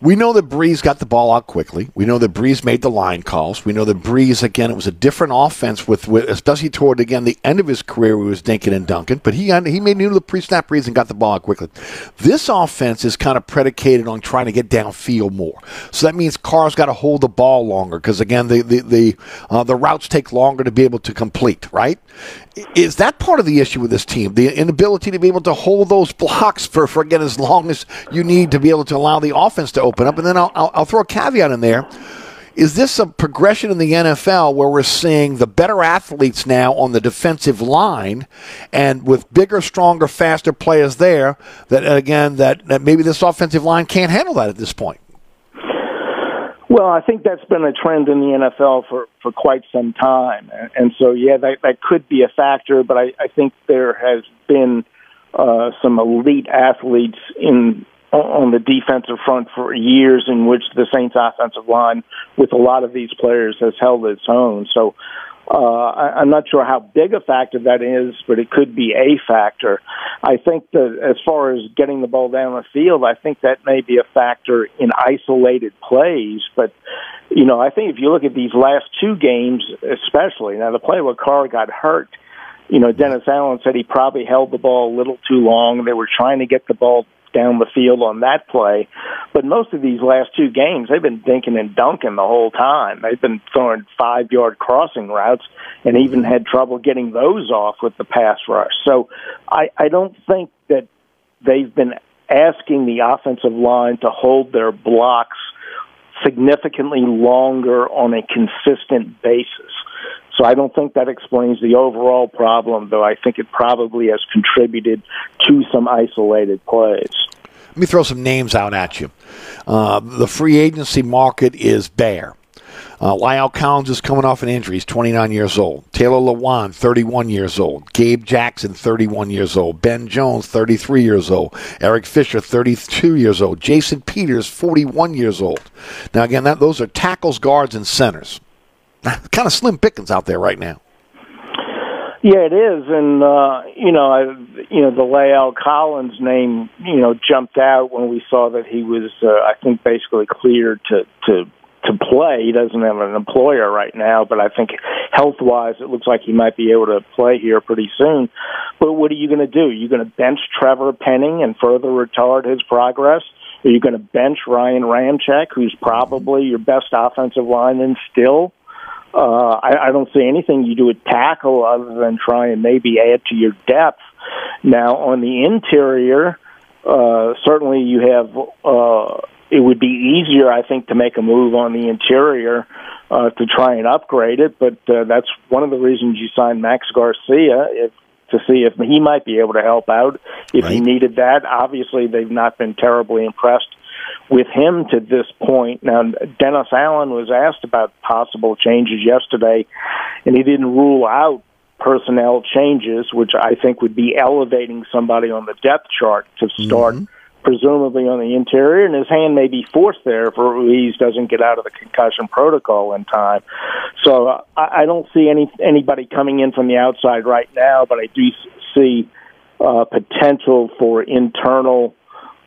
Speaker 2: We know that Brees got the ball out quickly. We know that Brees made the line calls. We know that Brees, again, it was a different offense with, with especially toward, again, the end of his career, he was dinking and dunking, but he he made new the pre-snap reads and got the ball out quickly. This offense is kind of predicated on trying to get downfield more. So that means Carr's got to hold the ball longer because, again, the, the, the, uh, the routes take longer to be able to complete, right? Is that part of the issue with this team? The inability to be able to hold those <laughs> blocks for, for again, as long as you need to be able to allow the offense to open up? And then I'll, I'll, I'll throw a caveat in there. Is this a progression in the NFL where we're seeing the better athletes now on the defensive line and with bigger, stronger, faster players there that, again, that, that maybe this offensive line can't handle that at this point?
Speaker 9: Well, I think that's been a trend in the NFL for, for quite some time. And, so, yeah, that, that could be a factor, but I, I think there has been uh, some elite athletes in on the defensive front for years in which the Saints offensive line with a lot of these players has held its own. So Uh, I, I'm not sure how big a factor that is, but it could be a factor. I think that as far as getting the ball down the field, I think that may be a factor in isolated plays. But, you know, I think if you look at these last two games, especially, now the play where Carr got hurt, you know, Dennis Allen said he probably held the ball a little too long. They were trying to get the ball down the field on that play. But most of these last two games, they've been dinking and dunking the whole time. They've been throwing five yard crossing routes and even had trouble getting those off with the pass rush. So I, I don't think that they've been asking the offensive line to hold their blocks significantly longer on a consistent basis. So I don't think that explains the overall problem, though I think it probably has contributed to some isolated plays.
Speaker 2: Let me throw some names out at you. Uh, the free agency market is bare. Uh, La'el Collins is coming off an injury. He's 29 years old. Taylor Lewan, 31 years old. Gabe Jackson, 31 years old. Ben Jones, 33 years old. Eric Fisher, 32 years old. Jason Peters, 41 years old. Now, again, that, those are tackles, guards, and centers. <laughs> kind of slim pickings out there right now.
Speaker 9: Yeah, it is, and uh, you know, I, you know, the La'el Collins name, you know, jumped out when we saw that he was, uh, I think, basically cleared to to to play. He doesn't have an employer right now, but I think health wise, it looks like he might be able to play here pretty soon. But what are you going to do? You're going to bench Trevor Penning and further retard his progress? Are you going to bench Ryan Ramczyk, who's probably your best offensive lineman still? Uh, I, I don't see anything you do at tackle other than try and maybe add to your depth. Now, on the interior, uh, certainly you have. Uh, it would be easier, I think, to make a move on the interior uh, to try and upgrade it. But uh, that's one of the reasons you signed Max Garcia if to see if he might be able to help out if right. he needed that. Obviously, they've not been terribly impressed with him to this point. Now, Dennis Allen was asked about possible changes yesterday, and he didn't rule out personnel changes, which I think would be elevating somebody on the depth chart to start. Mm-hmm. Presumably on the interior, and his hand may be forced there if Ruiz doesn't get out of the concussion protocol in time. So uh, I, I don't see any anybody coming in from the outside right now, but I do see uh, potential for internal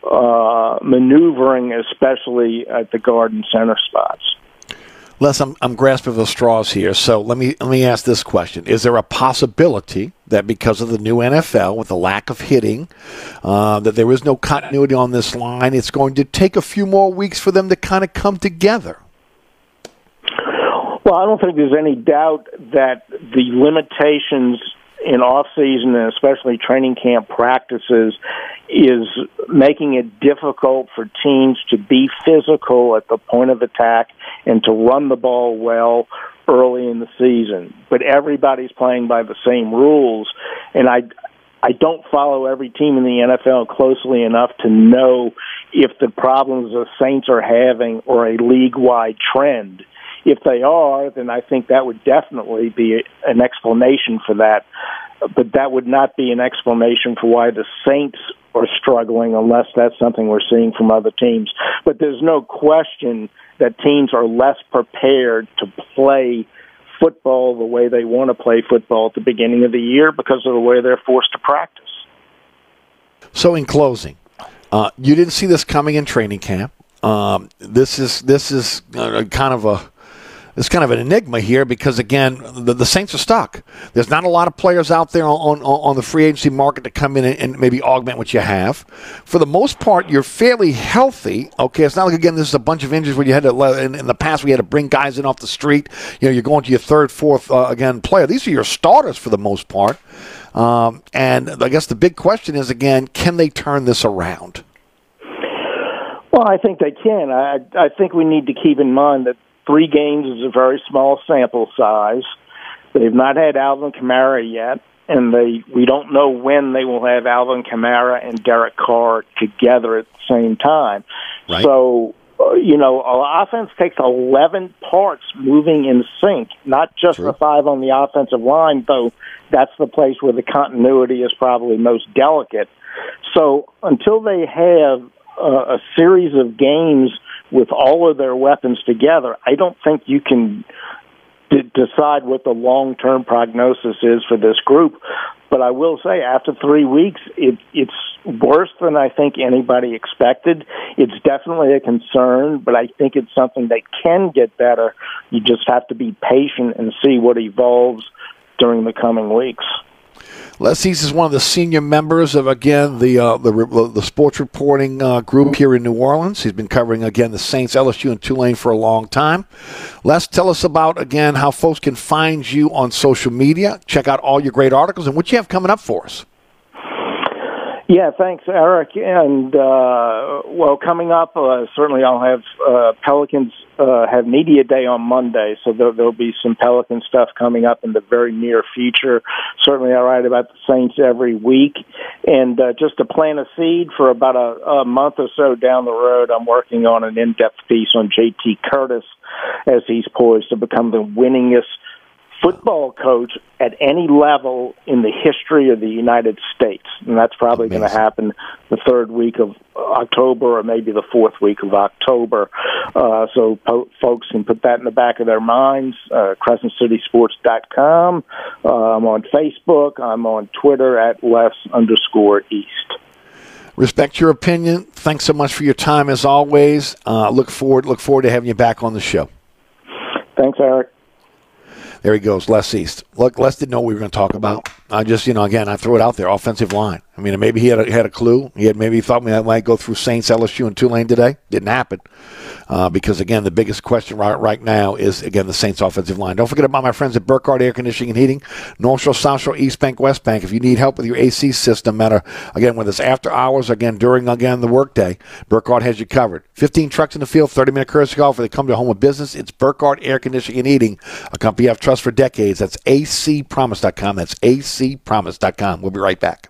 Speaker 9: uh, maneuvering, especially at the guard and center spots.
Speaker 2: Les, I'm, I'm grasping the straws here. So let me let me ask this question: Is there a possibility that because of the new NFL, with the lack of hitting, uh, that there is no continuity on this line? It's going to take a few more weeks for them to kind of come together.
Speaker 9: Well, I don't think there's any doubt that the limitations in off season and especially training camp practices is making it difficult for teams to be physical at the point of attack and to run the ball well early in the season. But everybody's playing by the same rules and I I don't follow every team in the NFL closely enough to know if the problems the Saints are having are a league-wide trend. If they are, then I think that would definitely be an explanation for that. But that would not be an explanation for why the Saints are struggling unless that's something we're seeing from other teams. But there's no question that teams are less prepared to play football the way they want to play football at the beginning of the year because of the way they're forced to practice.
Speaker 2: So, in closing, uh, you didn't see this coming in training camp. Um, this is this is uh, kind of a it's kind of an enigma here because again, the, the, Saints are stuck. There's not a lot of players out there on, on, on the free agency market to come in and, and, maybe augment what you have. For the most part, you're fairly healthy. Okay, it's not like again this is a bunch of injuries where you had to in, in the past we had to bring guys in off the street. You know, you're going to your third, fourth uh, again player. These are your starters for the most part. Um, and I guess the big question is again, can they turn this around?
Speaker 9: Well, I think they can. I, I think we need to keep in mind that three games is a very small sample size. They've not had Alvin Kamara yet, and they we don't know when they will have Alvin Kamara and Derek Carr together at the same time. Right. So, uh, you know, offense takes 11 parts moving in sync, not just True. the five on the offensive line, though that's the place where the continuity is probably most delicate. So, until they have uh, a series of games – with all of their weapons together, I don't think you can d- decide what the long term prognosis is for this group. But I will say, after three weeks, it, it's worse than I think anybody expected. It's definitely a concern, but I think it's something that can get better. You just have to be patient and see what evolves during the coming weeks.
Speaker 10: Les East is one of the senior members of again the uh, the, the sports reporting uh, group here in New Orleans. He's been covering again the Saints, LSU, and Tulane for a long time. Les, tell us about again how folks can find you on social media. Check out all your great articles and what you have coming up for us.
Speaker 9: Yeah, thanks, Eric. And uh, well, coming up, uh, certainly I'll have uh, Pelicans uh, have media day on Monday, so there, there'll be some Pelican stuff coming up in the very near future. Certainly, I write about the Saints every week, and uh, just to plant a seed for about a, a month or so down the road, I'm working on an in-depth piece on J.T. Curtis as he's poised to become the winningest football coach at any level in the history of the United States. And that's probably going to happen the third week of October or maybe the fourth week of October. Uh, so po- folks can put that in the back of their minds. Uh, CrescentCitySports.com. Uh, I'm on Facebook. I'm on Twitter at Les underscore East.
Speaker 10: Respect your opinion. Thanks so much for your time as always. Uh, look forward look forward to having you back on the show.
Speaker 9: Thanks, Eric.
Speaker 10: There he goes, Les East. Look, Les didn't know we were going to talk about. I just, you know, again, I threw it out there. Offensive line. I mean, maybe he had a, had a clue. He had maybe he thought we might go through Saints, LSU, and Tulane today. Didn't happen uh, because again, the biggest question right right now is again the Saints' offensive line. Don't forget about my friends at Burkhardt Air Conditioning and Heating, North Shore, South Shore, East Bank, West Bank. If you need help with your AC system, matter again whether it's after hours, again during again the workday, Burkhardt has you covered. 15 trucks in the field, 30 minute courtesy call for they come to a home of business. It's Burkhardt Air Conditioning and Heating, a company I've trusted for decades. That's acpromise.com. That's acpromise.com. We'll be right back.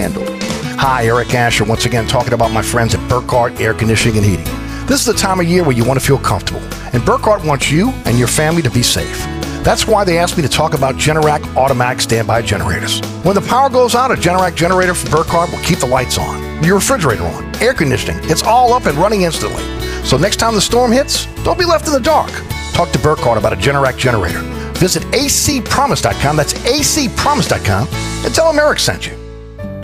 Speaker 2: handle. Hi, Eric Asher, once again talking about my friends at Burkhardt Air Conditioning and Heating. This is the time of year where you want to feel comfortable, and Burkhardt wants you and your family to be safe. That's why they asked me to talk about Generac automatic standby generators. When the power goes out, a Generac generator from Burkhardt will keep the lights on, your refrigerator on, air conditioning. It's all up and running instantly. So next time the storm hits, don't be left in the dark. Talk to Burkhardt about a Generac generator. Visit acpromise.com, that's acpromise.com, and tell them Eric sent you.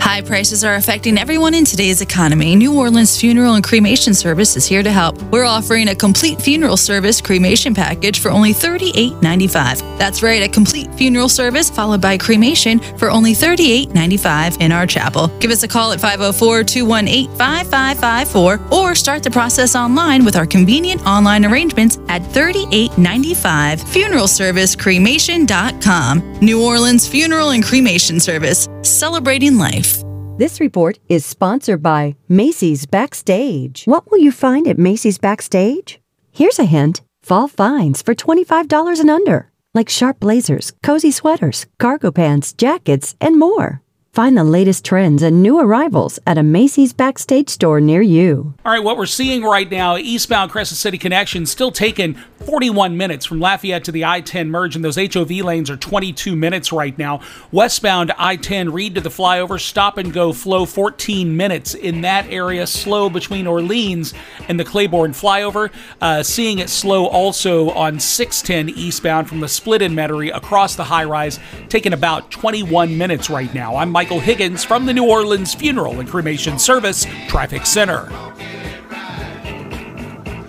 Speaker 11: High prices are affecting everyone in today's economy. New Orleans Funeral and Cremation Service is here to help. We're offering a complete funeral service cremation package for only $38.95. That's right, a complete funeral service followed by cremation for only $38.95 in our chapel. Give us a call at 504 218 5554 or start the process online with our convenient online arrangements at $38.95. Funeral Service Cremation.com. New Orleans Funeral and Cremation Service, celebrating life.
Speaker 3: This report is sponsored by Macy's Backstage. What will you find at Macy's Backstage? Here's a hint fall finds for $25 and under, like sharp blazers, cozy sweaters, cargo pants, jackets, and more. Find the latest trends and new arrivals at a Macy's Backstage store near you.
Speaker 4: All right, what we're seeing right now, eastbound Crescent City connection still taking 41 minutes from Lafayette to the I 10 merge, and those HOV lanes are 22 minutes right now. Westbound I 10 Read to the flyover, stop and go flow 14 minutes in that area, slow between Orleans and the Claiborne flyover. Uh, seeing it slow also on 610 eastbound from the split in Metairie across the high rise, taking about 21 minutes right now. I'm Michael Higgins from the New Orleans Funeral and Cremation Service Traffic Center.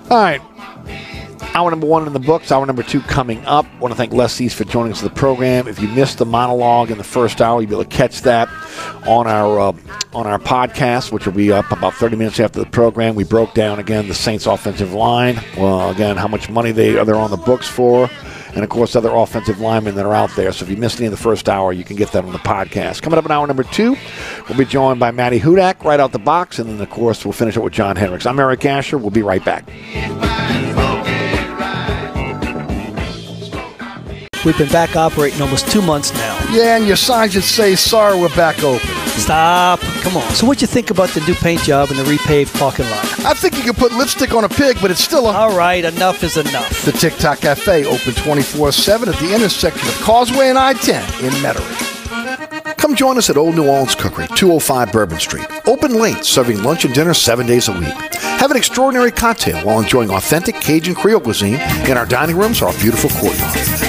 Speaker 2: All right. Hour number one in the books, hour number two coming up. want to thank Les East for joining us for the program. If you missed the monologue in the first hour, you'll be able to catch that on our uh, on our podcast, which will be up about 30 minutes after the program. We broke down again the Saints offensive line. Well, again, how much money they are on the books for, and of course other offensive linemen that are out there. So if you missed any of the first hour, you can get that on the podcast. Coming up in hour number two, we'll be joined by Maddy Hudak right out the box, and then of course we'll finish it with John Hendrix. I'm Eric Asher. We'll be right back.
Speaker 12: We've been back operating almost two months now.
Speaker 1: Yeah, and your sign should say, sorry, we're back open.
Speaker 12: Stop. Come on. So what you think about the new paint job and the repaved parking lot?
Speaker 1: I think you can put lipstick on a pig, but it's still a...
Speaker 12: All right, enough is enough.
Speaker 1: The TikTok Cafe, open 24-7 at the intersection of Causeway and I-10 in Metairie.
Speaker 13: Come join us at Old New Orleans Cookery, 205 Bourbon Street. Open late, serving lunch and dinner seven days a week. Have an extraordinary cocktail while enjoying authentic Cajun Creole cuisine in our dining rooms or our beautiful courtyard.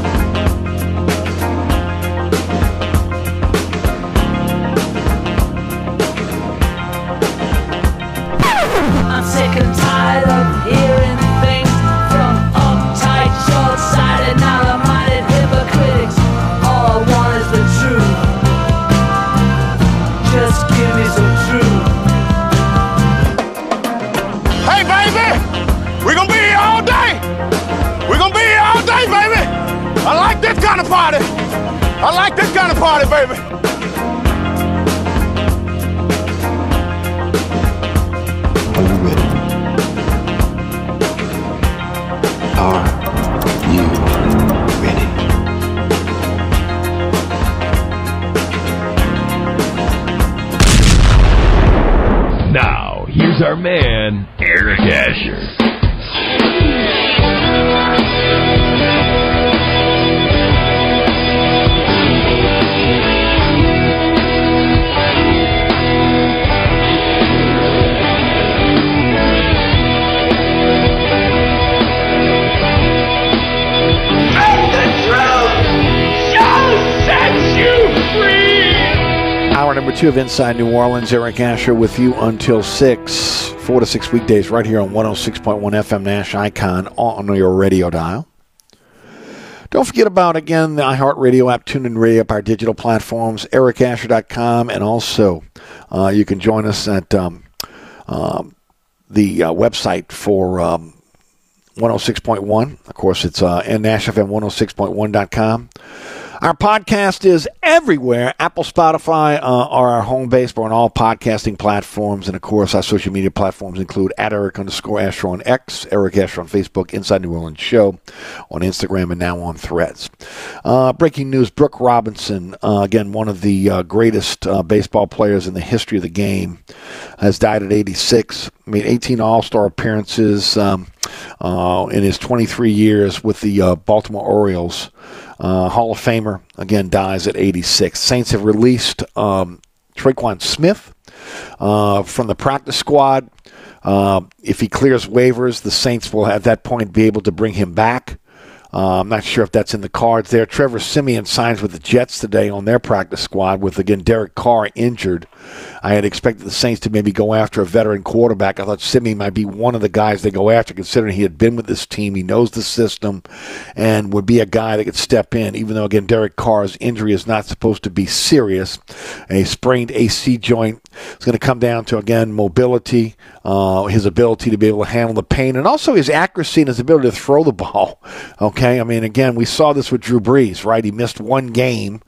Speaker 14: Party, I like this kind of
Speaker 15: party baby.
Speaker 13: Are you ready? Are you ready?
Speaker 16: Now, here's our man, Eric Asher.
Speaker 2: Number two of Inside New Orleans. Eric Asher with you until 6, 4 to 6 weekdays right here on 106.1 FM Nash Icon on your radio dial. Don't forget about, again, the iHeartRadio app, TuneIn Radio, our digital platforms, ericasher.com, and also uh, you can join us at um, um, the uh, website for um, 106.1. Of course, it's uh, NashFM106.1.com. Our podcast is everywhere. Apple, Spotify uh, are our home base. We're on all podcasting platforms. And of course, our social media platforms include at Eric underscore Asher on X, Eric Asher on Facebook, Inside New Orleans Show on Instagram, and now on Threads. Uh, breaking news Brooks Robinson, uh, again, one of the uh, greatest uh, baseball players in the history of the game, has died at 86. Made 18 All Star appearances um, uh, in his 23 years with the Baltimore Orioles. Uh, Hall of Famer, again, dies at 86. Saints have released um, Tre'Quan Smith uh, from the practice squad. Uh, if he clears waivers, the Saints will at that point be able to bring him back. Uh, I'm not sure if that's in the cards there. Trevor Siemian signs with the Jets today on their practice squad with, again, Derek Carr injured. I had expected the Saints to maybe go after a veteran quarterback. I thought Siemian might be one of the guys they go after, considering he had been with this team. He knows the system and would be a guy that could step in, even though, again, Derek Carr's injury is not supposed to be serious. A sprained AC joint is going to come down to, again, mobility, uh, his ability to be able to handle the pain, and also his accuracy and his ability to throw the <laughs> ball. Okay, I mean, again, we saw this with Drew Brees, right? He missed one game,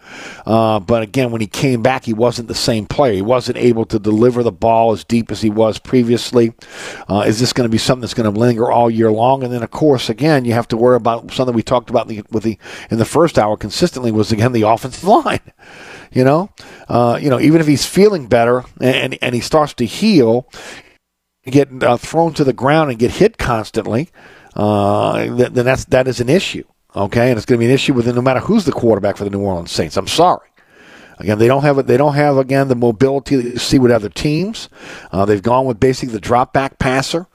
Speaker 2: uh, but again, when he came back, he wasn't the same player. He wasn't able to deliver the ball as deep as he was previously. Uh, is this going to be something that's going to linger all year long? And then, of course, again, you have to worry about something we talked about in the, with the in the first hour consistently was again the offensive <laughs> line. You know, uh, you know, even if he's feeling better and and he starts to heal, get uh, thrown to the ground and get hit constantly, uh, then that's that is an issue. Okay, and it's going to be an issue with no matter who's the quarterback for the New Orleans Saints. I'm sorry. Again, they don't have. They don't have again the mobility that you see with other teams. Uh, they've gone with basically the drop back passer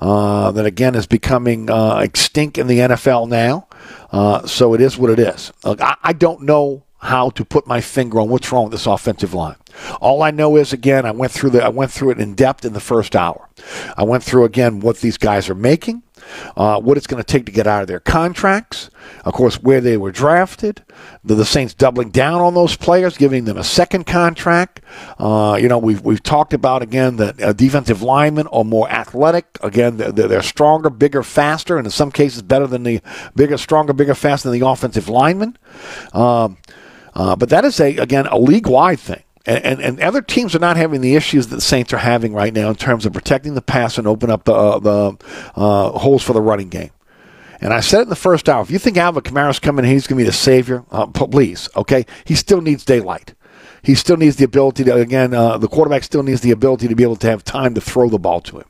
Speaker 2: uh, that again is becoming uh, extinct in the NFL now. Uh, so it is what it is. Look, I, I don't know how to put my finger on what's wrong with this offensive line. All I know is again, I went through the I went through it in depth in the first hour. I went through again what these guys are making, uh, what it's going to take to get out of their contracts, of course, where they were drafted, the, the Saints doubling down on those players, giving them a second contract. Uh, you know, we've we've talked about again that uh, defensive linemen are more athletic. Again, they're, they're stronger, bigger, faster, and in some cases better than the bigger, stronger, bigger, faster than the offensive linemen. Um, uh, but that is a again a league wide thing. And, and, and other teams are not having the issues that the Saints are having right now in terms of protecting the pass and open up the uh, the uh, holes for the running game. And I said it in the first hour. If you think Alvin Kamara's coming, he's going to be the savior. Uh, please, okay. He still needs daylight. He still needs the ability to again. Uh, the quarterback still needs the ability to be able to have time to throw the ball to him.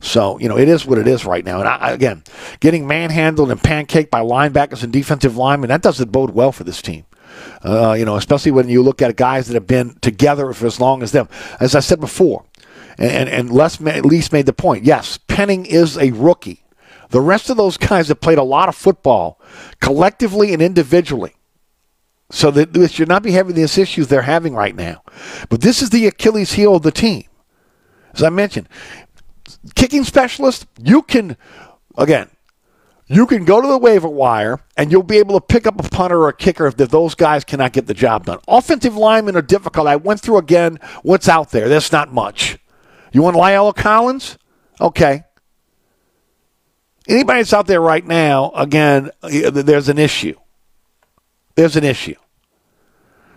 Speaker 2: So, you know, it is what it is right now. And I, again, getting manhandled and pancaked by linebackers and defensive linemen, that doesn't bode well for this team. Uh, you know, especially when you look at guys that have been together for as long as them. As I said before, and, and, Les at least made the point. Yes, Penning is a rookie. The rest of those guys have played a lot of football collectively and individually. So that they should not be having these issues they're having right now. But this is the Achilles heel of the team. As I mentioned, kicking specialist, you can, again, you can go to the waiver wire and you'll be able to pick up a punter or a kicker if those guys cannot get the job done. Offensive linemen are difficult. I went through again what's out there. There's not much. You want La'el Collins? Okay. Anybody that's out there right now, again, there's an issue. There's an issue.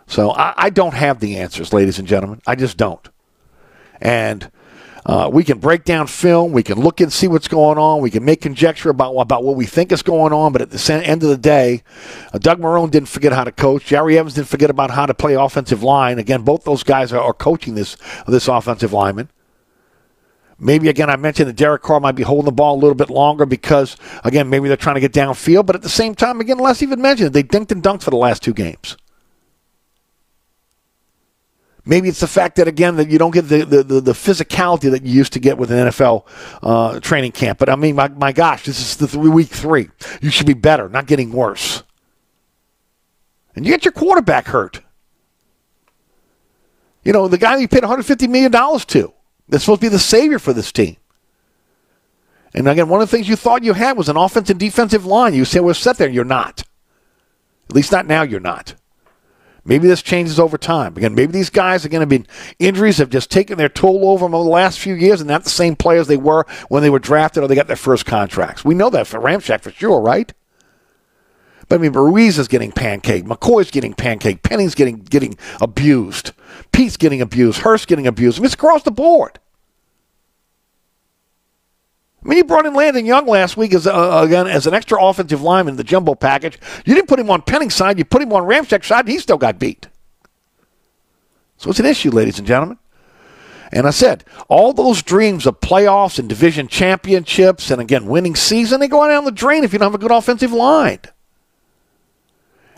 Speaker 2: So I, I don't have the answers, ladies and gentlemen. I just don't. And uh, we can break down film. We can look and see what's going on. We can make conjecture about about what we think is going on. But at the end of the day, uh, Doug Marrone didn't forget how to coach. Jerry Evans didn't forget about how to play offensive line. Again, both those guys are, are coaching this this offensive lineman. Maybe again, I mentioned that Derek Carr might be holding the ball a little bit longer because again, maybe they're trying to get downfield. But at the same time, again, Les even mentioned it, they dinked and dunked for the last two games. Maybe it's the fact that again that you don't get the, the, the, the physicality that you used to get with an NFL uh, training camp. But I mean, my, my gosh, this is the week three. You should be better, not getting worse. And you get your quarterback hurt. You know, the guy you paid $150 million to. That's supposed to be the savior for this team. And again, one of the things you thought you had was an offensive and defensive line. You say, well, set there. You're not. At least not now, you're not. Maybe this changes over time. Again, maybe these guys are going to be injuries have just taken their toll over them over the last few years and not the same players they were when they were drafted or they got their first contracts. We know that for Ramczyk for sure, right? But I mean, Ruiz is getting pancaked. McCoy's getting pancaked. Penning's getting getting abused. Peat's getting abused. Hurst getting abused. I mean, it's across the board. I mean, you brought in Landon Young last week as uh, again as an extra offensive lineman in the jumbo package. You didn't put him on Penning's side. You put him on Ramczyk's side. He still got beat. So it's an issue, ladies and gentlemen. And I said, all those dreams of playoffs and division championships and again winning season, they go down the drain if you don't have a good offensive line.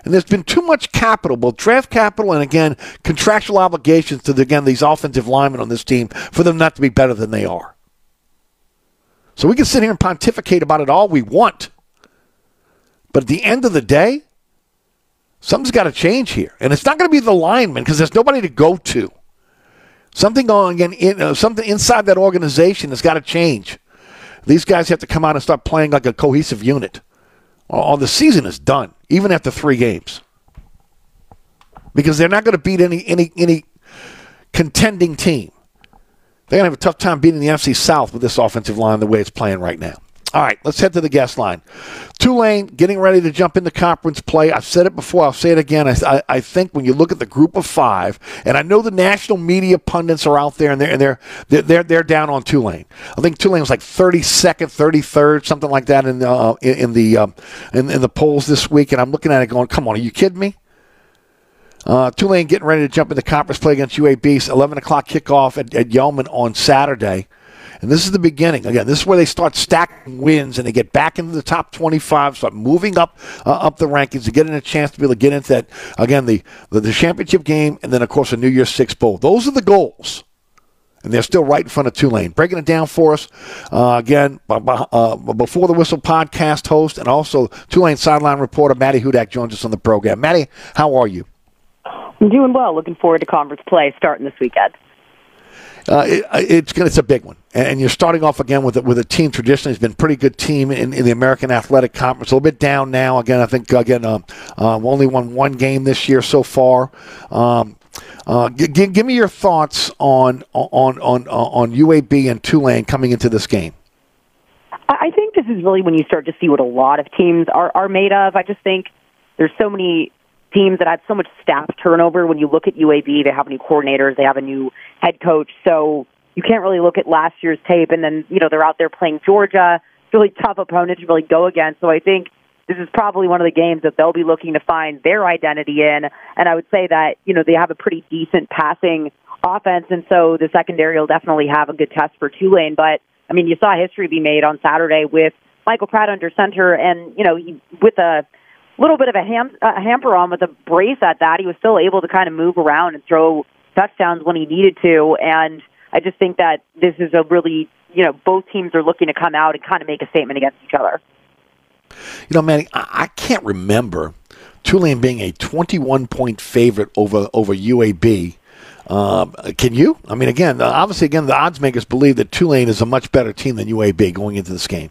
Speaker 2: And there's been too much capital, both draft capital and again contractual obligations to again these offensive linemen on this team for them not to be better than they are. So we can sit here and pontificate about it all we want. But at the end of the day, something's got to change here. And it's not going to be the lineman because there's nobody to go to. Something going again, in, uh, something inside that organization has got to change. These guys have to come out and start playing like a cohesive unit. Or the season is done, even after three games, because they're not going to beat any any any contending team. They're going to have a tough time beating the NFC South with this offensive line the way it's playing right now. All right, let's head to the guest line. Tulane getting ready to jump into conference play. I've said it before. I'll say it again. I, I, think when you look at the group of five, and I know the national media pundits are out there and they're and they're they're they're down on Tulane. I think Tulane was like 32nd, 33rd, something like that in the uh, in, in, the uh, in, in the polls this week. And I'm looking at it going, come on, are you kidding me? Uh, Tulane getting ready to jump into conference play against UAB. 11 o'clock kickoff at, at Yulman on Saturday. And this is the beginning. Again, this is where they start stacking wins and they get back into the top 25, start moving up uh, up the rankings to getting a chance to be able to get into that, again, the, the, the championship game and then, of course, a New Year's Six Bowl. Those are the goals. And they're still right in front of Tulane. Breaking it down for us, uh, again, uh, before the Whistle podcast host and also Tulane sideline reporter Maddy Hudak joins us on the program. Maddy, how are you?
Speaker 17: I'm doing well. Looking forward to conference play starting this weekend.
Speaker 2: Uh, it, it's it's a big one, and you're starting off again with a, with a team traditionally has been a pretty good team in, in the American Athletic Conference. A little bit down now. Again, I think again uh, uh, only won one game this year so far. Um, uh, g- g- give me your thoughts on on on on UAB and Tulane coming into this game.
Speaker 17: I think this is really when you start to see what a lot of teams are are made of. I just think there's so many teams that had so much staff turnover. When you look at UAB, they have new coordinators, they have a new head coach, so you can't really look at last year's tape. And then you know they're out there playing Georgia, really tough opponent to really go against. So I think this is probably one of the games that they'll be looking to find their identity in. And I would say that you know they have a pretty decent passing offense, and so the secondary will definitely have a good test for Tulane. But I mean, you saw history be made on Saturday with Michael Pratt under center, and you know he, with a little bit of a, ham, hamper on with a brace at that. He was still able to kind of move around and throw touchdowns when he needed to. And I just think that this is a really, you know, both teams are looking to come out and kind of make a statement against each other.
Speaker 2: You know, Maddy, I can't remember Tulane being a 21 point favorite over over UAB. Um, can you? I mean, again, obviously, again, the odds makers believe that Tulane is a much better team than UAB going into this game.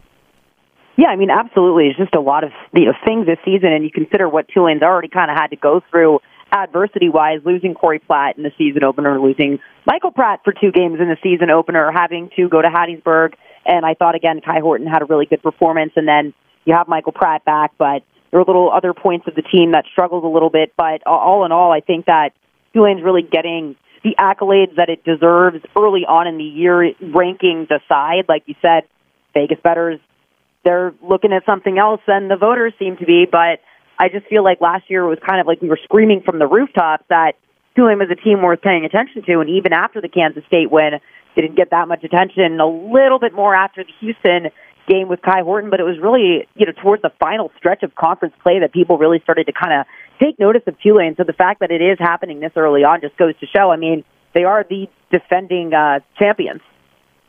Speaker 17: Yeah, I mean, absolutely. It's just a lot of you know things this season, and you consider what Tulane's already kind of had to go through adversity-wise, losing Corey Platt in the season opener, losing Michael Pratt for two games in the season opener, having to go to Hattiesburg, and I thought again Kai Horton had a really good performance, and then you have Michael Pratt back, but there were little other points of the team that struggled a little bit. But all in all, I think that Tulane's really getting the accolades that it deserves early on in the year, rankings aside. Like you said, Vegas bettors, they're looking at something else than the voters seem to be. But I just feel like last year it was kind of like we were screaming from the rooftops that Tulane was a team worth paying attention to. And even after the Kansas State win, they didn't get that much attention. A little bit more after the Houston game with Kai Horton, but it was really, you know, towards the final stretch of conference play that people really started to kind of take notice of Tulane. So the fact that it is happening this early on just goes to show. I mean, they are the defending uh, champions.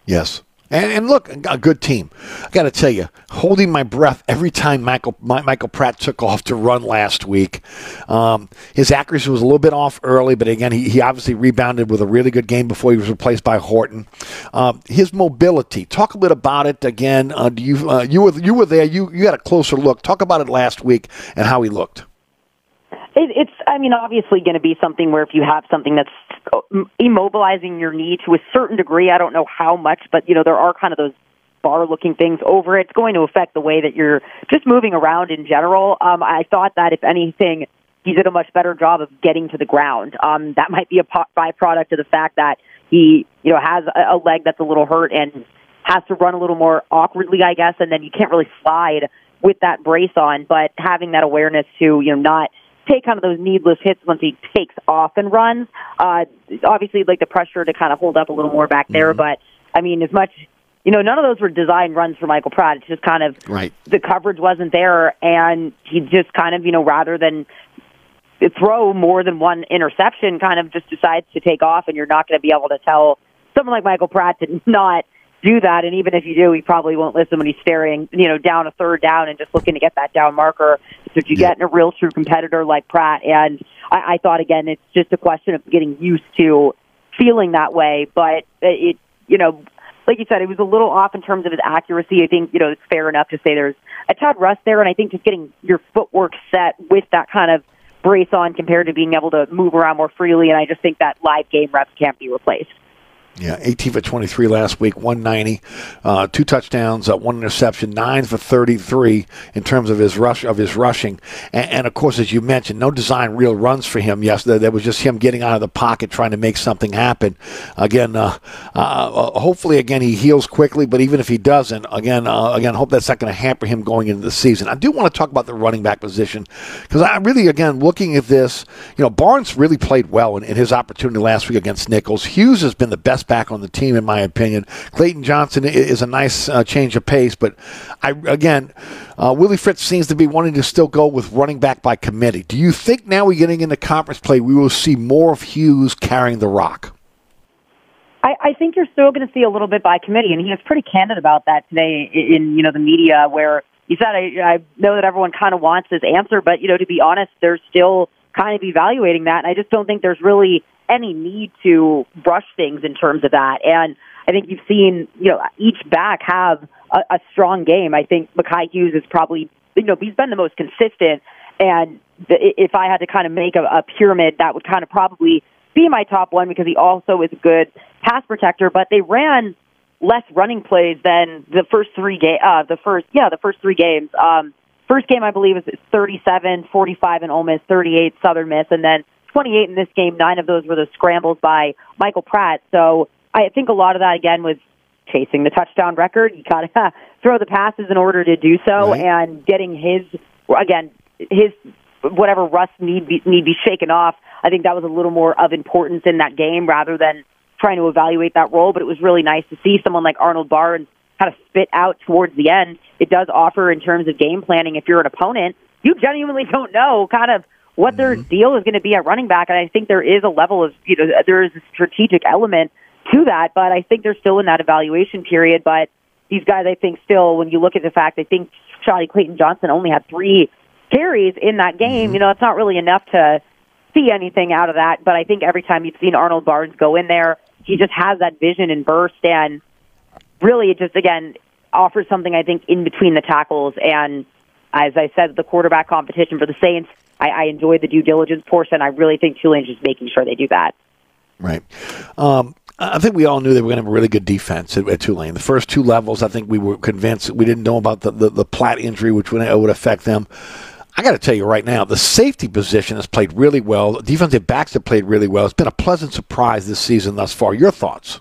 Speaker 2: Yes. And, and look, a good team. I got to tell you, holding my breath every time Michael Michael Pratt took off to run last week. Um, his accuracy was a little bit off early, but again, he, he obviously rebounded with a really good game before he was replaced by Horton. Um, his mobility. Talk a bit about it again. Uh, do you uh, you were you were there? You you had a closer look. Talk about it last week and how he looked.
Speaker 17: It, it's, I mean, obviously going to be something where if you have something that's immobilizing your knee to a certain degree, I don't know how much, but you know, there are kind of those bar looking things over it. It's going to affect the way that you're just moving around in general. Um, I thought that if anything, he did a much better job of getting to the ground. Um, that might be a byproduct of the fact that he, you know, has a leg that's a little hurt and has to run a little more awkwardly, I guess, and then you can't really slide with that brace on. But having that awareness to, you know, not take kind of those needless hits once he takes off and runs. Uh, obviously, like the pressure to kind of hold up a little more back there, mm-hmm. but I mean, as much you know, none of those were designed runs for Michael Pratt. It's just kind of
Speaker 2: right.
Speaker 17: the coverage wasn't there, and he just kind of, you know, rather than throw more than one interception, kind of just decides to take off, and you're not going to be able to tell someone like Michael Pratt to <laughs> not do that. And even if you do, he probably won't listen when he's staring, you know, down a third down and just looking to get that down marker. So if you yeah. get in a real true competitor like Pratt, and I, I thought again, it's just a question of getting used to feeling that way. But it, you know, like you said, it was a little off in terms of his accuracy. I think you know it's fair enough to say there's a tad rust there, and I think just getting your footwork set with that kind of brace on compared to being able to move around more freely. And I just think that live game reps can't be replaced.
Speaker 2: Yeah, 18 for 23 last week, 190, uh, two touchdowns, uh, one interception, nine for 33 in terms of his rush of his rushing, and, and, of course, as you mentioned, no design real runs for him yesterday. That was just him getting out of the pocket, trying to make something happen. Again, uh, uh, uh hopefully, again he heals quickly, but even if he doesn't, again, uh, again, hope that's not going to hamper him going into the season. I do want to talk about the running back position because I really, again, looking at this, you know, Barnes really played well in, in his opportunity last week against Nicholls. Hughes has been the best back on the team, in my opinion. Clayton Johnson is a nice uh, change of pace, but I again, uh, Willie Fritz seems to be wanting to still go with running back by committee. Do you think now we're getting into conference play, we will see more of Hughes carrying the rock?
Speaker 17: I, I think you're still going to see a little bit by committee, and he was pretty candid about that today in you know the media, where he said, I, I know that everyone kind of wants this answer, but you know, to be honest, they're still kind of evaluating that, and I just don't think there's really any need to brush things in terms of that. And I think you've seen, you know, each back have a, a strong game. I think Makhi Hughes is probably, you know, he's been the most consistent. And the, if I had to kind of make a, a pyramid, that would kind of probably be my top one because he also is a good pass protector. But they ran less running plays than the first three game, uh, the first, yeah, the first three games. Um, first game, I believe, is 37, 45 in Ole Miss, 38 Southern Miss, and then 28 in this game. Nine of those were the scrambles by Michael Pratt. So I think a lot of that again was chasing the touchdown record. You got to <laughs> throw the passes in order to do so, right. and getting his again his whatever rust need be, need be shaken off. I think that was a little more of importance in that game rather than trying to evaluate that role. But it was really nice to see someone like Arnold Barnes kind of spit out towards the end. It does offer in terms of game planning. If you're an opponent, you genuinely don't know kind of what their mm-hmm. deal is going to be at running back. And I think there is a level of, you know, there is a strategic element to that, but I think they're still in that evaluation period. But these guys, I think, still, when you look at the fact, I think Charlie Clayton Johnson only had three carries in that game. Mm-hmm. You know, it's not really enough to see anything out of that. But I think every time you've seen Arnold Barnes go in there, he just has that vision and burst, and really, it just again offers something I think in between the tackles. And as I said, the quarterback competition for the Saints I, I enjoy the due diligence portion. I really think Tulane's just making sure they do that.
Speaker 2: Right. Um, I think we all knew they were going to have a really good defense at, at, Tulane. The first two levels, I think we were convinced we didn't know about the, the, the Platt injury, which would, would affect them. I got to tell you right now, the safety position has played really well. Defensive backs have played really well. It's been a pleasant surprise this season thus far. Your thoughts?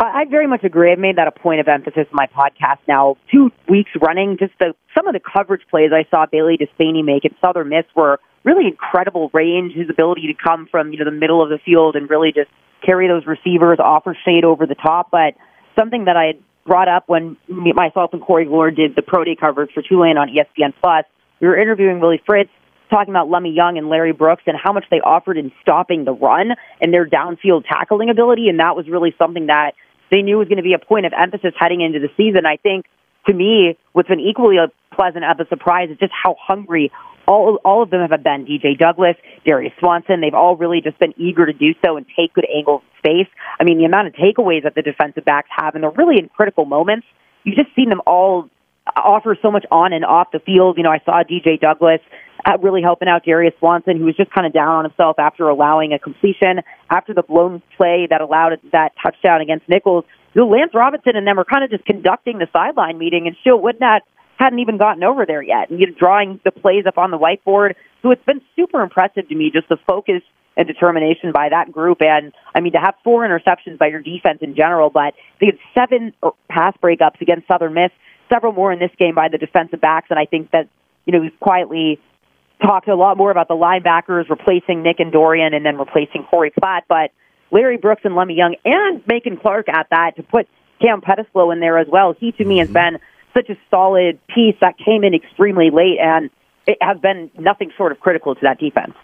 Speaker 17: I very much agree. I've made that a point of emphasis in my podcast now. Two weeks running, just the some of the coverage plays I saw Bailey Despanie make at Southern Miss were really incredible range. His ability to come from you know the middle of the field and really just carry those receivers, offer shade over the top. But something that I had brought up when myself and Corey Glore did the pro day coverage for Tulane on ESPN Plus, we were interviewing Willie Fritz talking about Lummie Young and Larry Brooks and how much they offered in stopping the run and their downfield tackling ability. And that was really something that they knew was going to be a point of emphasis heading into the season. I think to me, what's been equally a pleasant of a surprise is just how hungry all all of them have been. DJ Douglas, Darius Swanson, they've all really just been eager to do so and take good angles of space. I mean, the amount of takeaways that the defensive backs have, and they're really in critical moments. You've just seen them all offer so much on and off the field. You know, I saw DJ Douglas uh, really helping out Darius Swanson, who was just kind of down on himself after allowing a completion after the blown play that allowed that touchdown against Nicholls. Know, Lance Robinson and them were kind of just conducting the sideline meeting, and Shield Woodnat hadn't even gotten over there yet, and you know, drawing the plays up on the whiteboard. So it's been super impressive to me, just the focus and determination by that group. And I mean, to have four interceptions by your defense in general, but they had seven uh, pass breakups against Southern Miss, several more in this game by the defensive backs. And I think that, you know, we've quietly talked a lot more about the linebackers replacing Nick and Dorian and then replacing Corey Platt. But Larry Brooks and Lummie Young and Macon Clark at that to put Cam Pettislow in there as well. He to me has mm-hmm. been such a solid piece that came in extremely late and it has been nothing short of critical to that defense.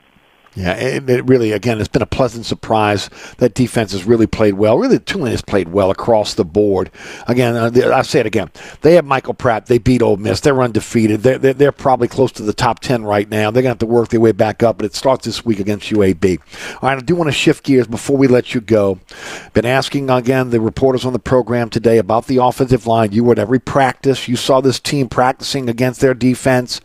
Speaker 2: Yeah, it, it really, again, it's been a pleasant surprise. That defense has really played well. Really, Tulane has played well across the board. Again, uh, I'll say it again. They have Michael Pratt. They beat Ole Miss. They're undefeated. They're, they're, they're probably close to the top 10 right now. They're going to have to work their way back up, but it starts this week against UAB. All right, I do want to shift gears before we let you go. Been asking, again, the reporters on the program today about the offensive line. You were at every practice. You saw this team practicing against their defense.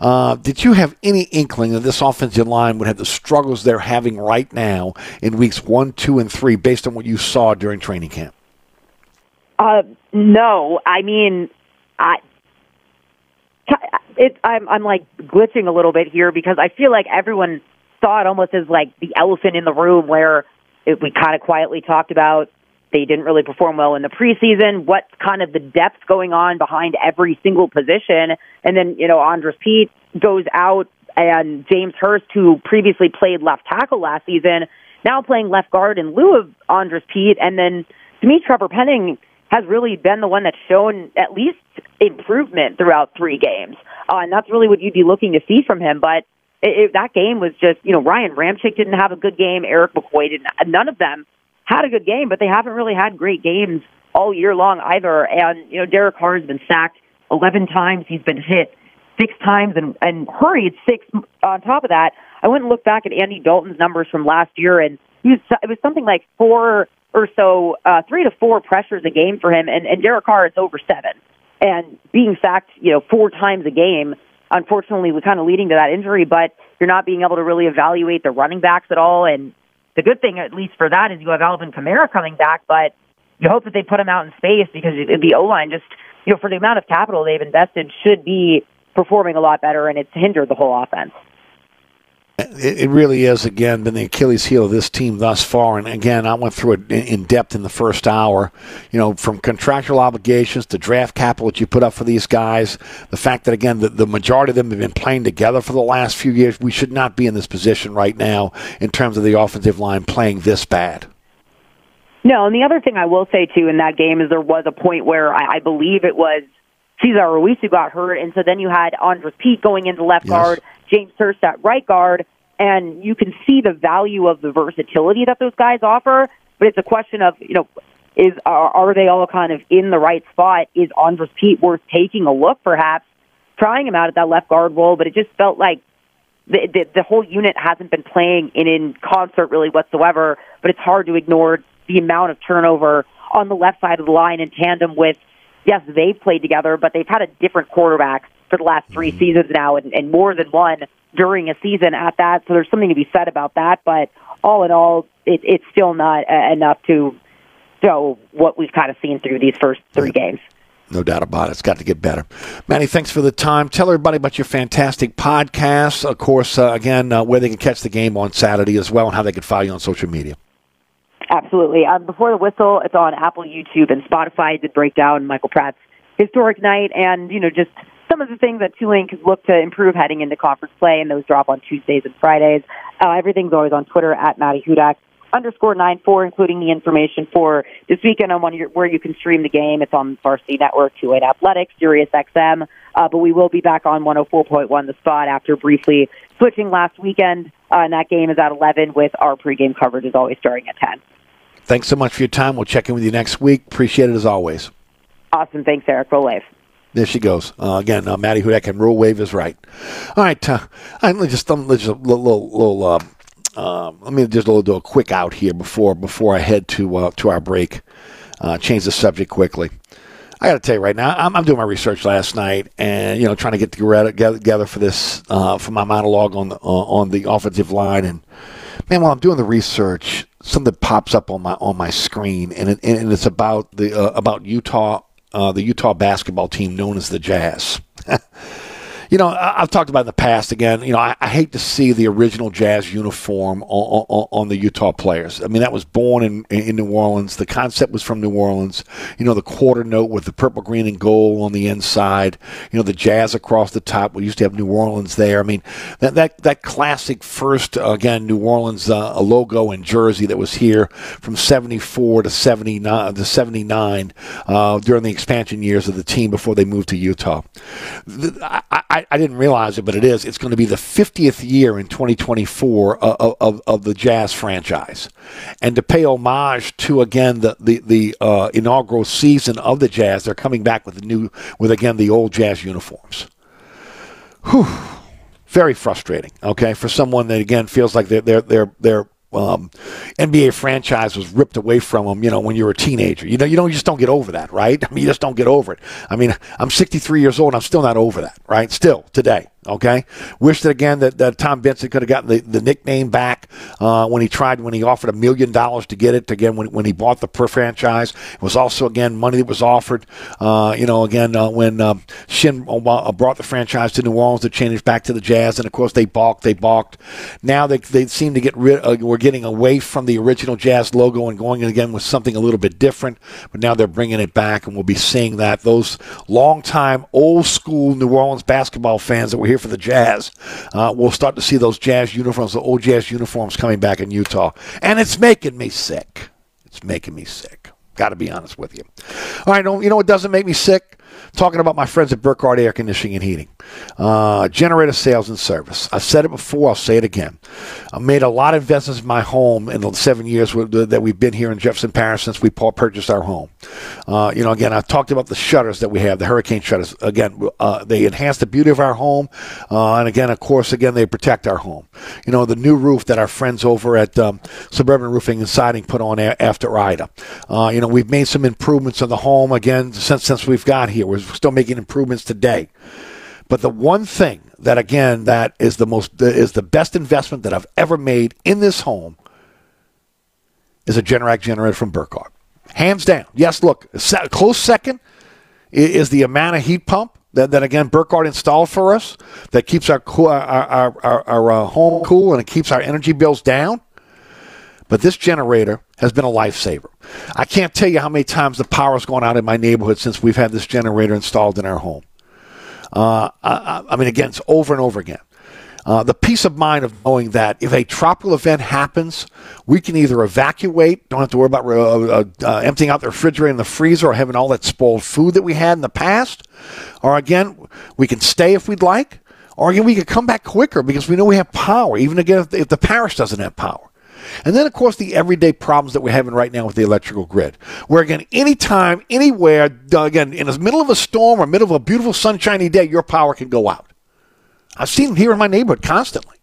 Speaker 2: Uh, did you have any inkling that this offensive line would have the struggles they're having right now in weeks one, two, and three based on what you saw during training camp?
Speaker 17: Uh, no, I mean, I, it, I'm, I'm like glitching a little bit here because I feel like everyone saw it almost as like the elephant in the room where it, we kind of quietly talked about they didn't really perform well in the preseason. What's kind of the depth going on behind every single position? And then, you know, Andrus Peat goes out and James Hurst, who previously played left tackle last season, now playing left guard in lieu of Andrus Peat. And then to me, Trevor Penning has really been the one that's shown at least improvement throughout three games. Uh, and that's really what you'd be looking to see from him. But it, it, that game was just, you know, Ryan Ramczyk didn't have a good game. Erik McCoy didn't. None of them had a good game, but they haven't really had great games all year long either. And, you know, Derek Carr has been sacked 11 times. He's been hit six times and, and hurried six on top of that. I went and looked back at Andy Dalton's numbers from last year, and he was, it was something like four or so, uh, three to four pressures a game for him, and, and Derek Carr is over seven. And being sacked, you know, four times a game, unfortunately, was kind of leading to that injury, but you're not being able to really evaluate the running backs at all. And the good thing, at least for that, is you have Alvin Kamara coming back, but you hope that they put him out in space because the O line just, you know, for the amount of capital they've invested, should be performing a lot better, and it's hindered the whole offense.
Speaker 2: It, really is, again, been the Achilles heel of this team thus far. And again, I went through it in, in depth in the first hour. You know, from contractual obligations to draft capital that you put up for these guys, the fact that, again, the, the majority of them have been playing together for the last few years, we should not be in this position right now in terms of the offensive line playing this bad.
Speaker 17: No, and the other thing I will say too in that game is there was a point where I, I believe it was Cesar Ruiz who got hurt, and so then you had Andrus Peat going into left guard, James Hurst at right guard, and you can see the value of the versatility that those guys offer. But it's a question of you know, is are, are they all kind of in the right spot? Is Andrus Peat worth taking a look, perhaps trying him out at that left guard role? But it just felt like the, the the whole unit hasn't been playing in in concert really whatsoever. But it's hard to ignore the amount of turnover on the left side of the line in tandem with yes, they've played together, but they've had a different quarterback for the last 3 seasons now, and, and more than one during a season at that. So there's something to be said about that. But all in all, it, it's still not uh, enough to show what we've kind of seen through these first three games.
Speaker 2: No doubt about it. It's got to get better. Maddy, thanks for the time. Tell everybody about your fantastic podcast. Of course, uh, again, uh, where they can catch the game on Saturday as well and how they can follow you on social media.
Speaker 17: Absolutely. Um, before the whistle, it's on Apple, YouTube, and Spotify. Did break down Michael Pratt's historic night, and you know just some of the things that Tulane could look to improve heading into conference play, and those drop on Tuesdays and Fridays. Uh, everything's always on Twitter at Maddy Hudak underscore nine four, including the information for this weekend on one your, where you can stream the game. It's on Varsity Network, Tulane Athletics, Sirius XM. Uh, but we will be back on 104.1 The Spot after briefly switching last weekend. Uh, and that game is at 11 with our pregame coverage is always starting at 10.
Speaker 2: Thanks so much for your time. We'll check in with you next week. Appreciate it as always.
Speaker 17: Awesome. Thanks, Eric. Roll wave.
Speaker 2: There she goes. Uh, again, uh, Maddy Hudak and Roll Wave is right. All right. Uh, I, just, um, just a little, little, little uh, um, let me just do a quick out here before before I head to uh, to our break. Uh, change the subject quickly. I got to tell you right now, I'm, I'm, doing my research last night, and you know, trying to get together, together for this uh, for my monologue on the uh, on the offensive line. And man, while I'm doing the research, something pops up on my on my screen, and it, and it's about the uh, about Utah, uh, the Utah basketball team known as the Jazz. <laughs> you know, I, have talked about in the past again. You know, I, I, hate to see the original Jazz uniform on, on, on, the Utah players. I mean, that was born in in New Orleans. The concept was from New Orleans. You know, the quarter note with the purple, green, and gold on the inside. You know, the Jazz across the top. We used to have New Orleans there. I mean, that that that classic first again New Orleans uh, logo and jersey that was here from '74 to '79 to '79 uh, during the expansion years of the team before they moved to Utah. I, I I, didn't realize it, but it is. It's going to be the 50th year in 2024 of, of, of, the Jazz franchise. And to pay homage to, again, the, the, the uh, inaugural season of the Jazz, they're coming back with the new, with, again, the old Jazz uniforms. Whew. Very frustrating, okay, for someone that, again, feels like they're, they're, they're, they're um, NBA franchise was ripped away from them, you know, when you were a teenager. You know, you don't you just don't get over that, right? <laughs> I mean, you just don't get over it. I mean, I'm 63 years old. I'm still not over that, right? Still today. Okay, wish that again that, that Tom Benson could have gotten the, the nickname back uh, when he tried when he offered a million dollars to get it again when, when he bought the per franchise. It was also again money that was offered. Uh, you know again uh, when um, Shinn uh, brought the franchise to New Orleans to change back to the Jazz, and of course they balked. They balked. Now they they seem to get rid. Uh, we're getting away from the original Jazz logo and going again with something a little bit different. But now they're bringing it back, and we'll be seeing that those long time old school New Orleans basketball fans that were here for the Jazz. Uh, we'll start to see those Jazz uniforms, the old Jazz uniforms, coming back in Utah, and it's making me sick. It's making me sick. Got to be honest with you. All right, you know what doesn't make me sick? talking about my friends at Burkhardt Air Conditioning and Heating, uh, generator sales and service. I've said it before, I'll say it again. I've made a lot of investments in my home in the seven years that we've been here in Jefferson Parish since we purchased our home. Uh, you know, again, I've talked about the shutters that we have, the hurricane shutters. Again, uh, they enhance the beauty of our home, uh, and again, of course, again, they protect our home. You know, the new roof that our friends over at um, Suburban Roofing and Siding put on a- after Ida. Uh, you know, we've made some improvements in the home again since since we've got here. We're still making improvements today. But the one thing that again that is the most is the best investment that I've ever made in this home is a Generac generator from Burkhardt. Hands down. Yes, look, close second is the amount of heat pump that, that again Burkhardt installed for us that keeps our our our, our, our uh, home cool and it keeps our energy bills down. But this generator has been a lifesaver. I can't tell you how many times the power's gone out in my neighborhood since we've had this generator installed in our home. Uh, I, I, mean, again, it's over and over again. Uh, the peace of mind of knowing that if a tropical event happens, we can either evacuate, don't have to worry about uh, uh, uh, emptying out the refrigerator and the freezer or having all that spoiled food that we had in the past, or again, we can stay if we'd like, or again, we can come back quicker because we know we have power, even again if the, if the parish doesn't have power. And then, of course, the everyday problems that we're having right now with the electrical grid. Where, again, anytime, anywhere, uh, again, in the middle of a storm or middle of a beautiful sunshiny day, your power can go out. I've seen them here in my neighborhood constantly.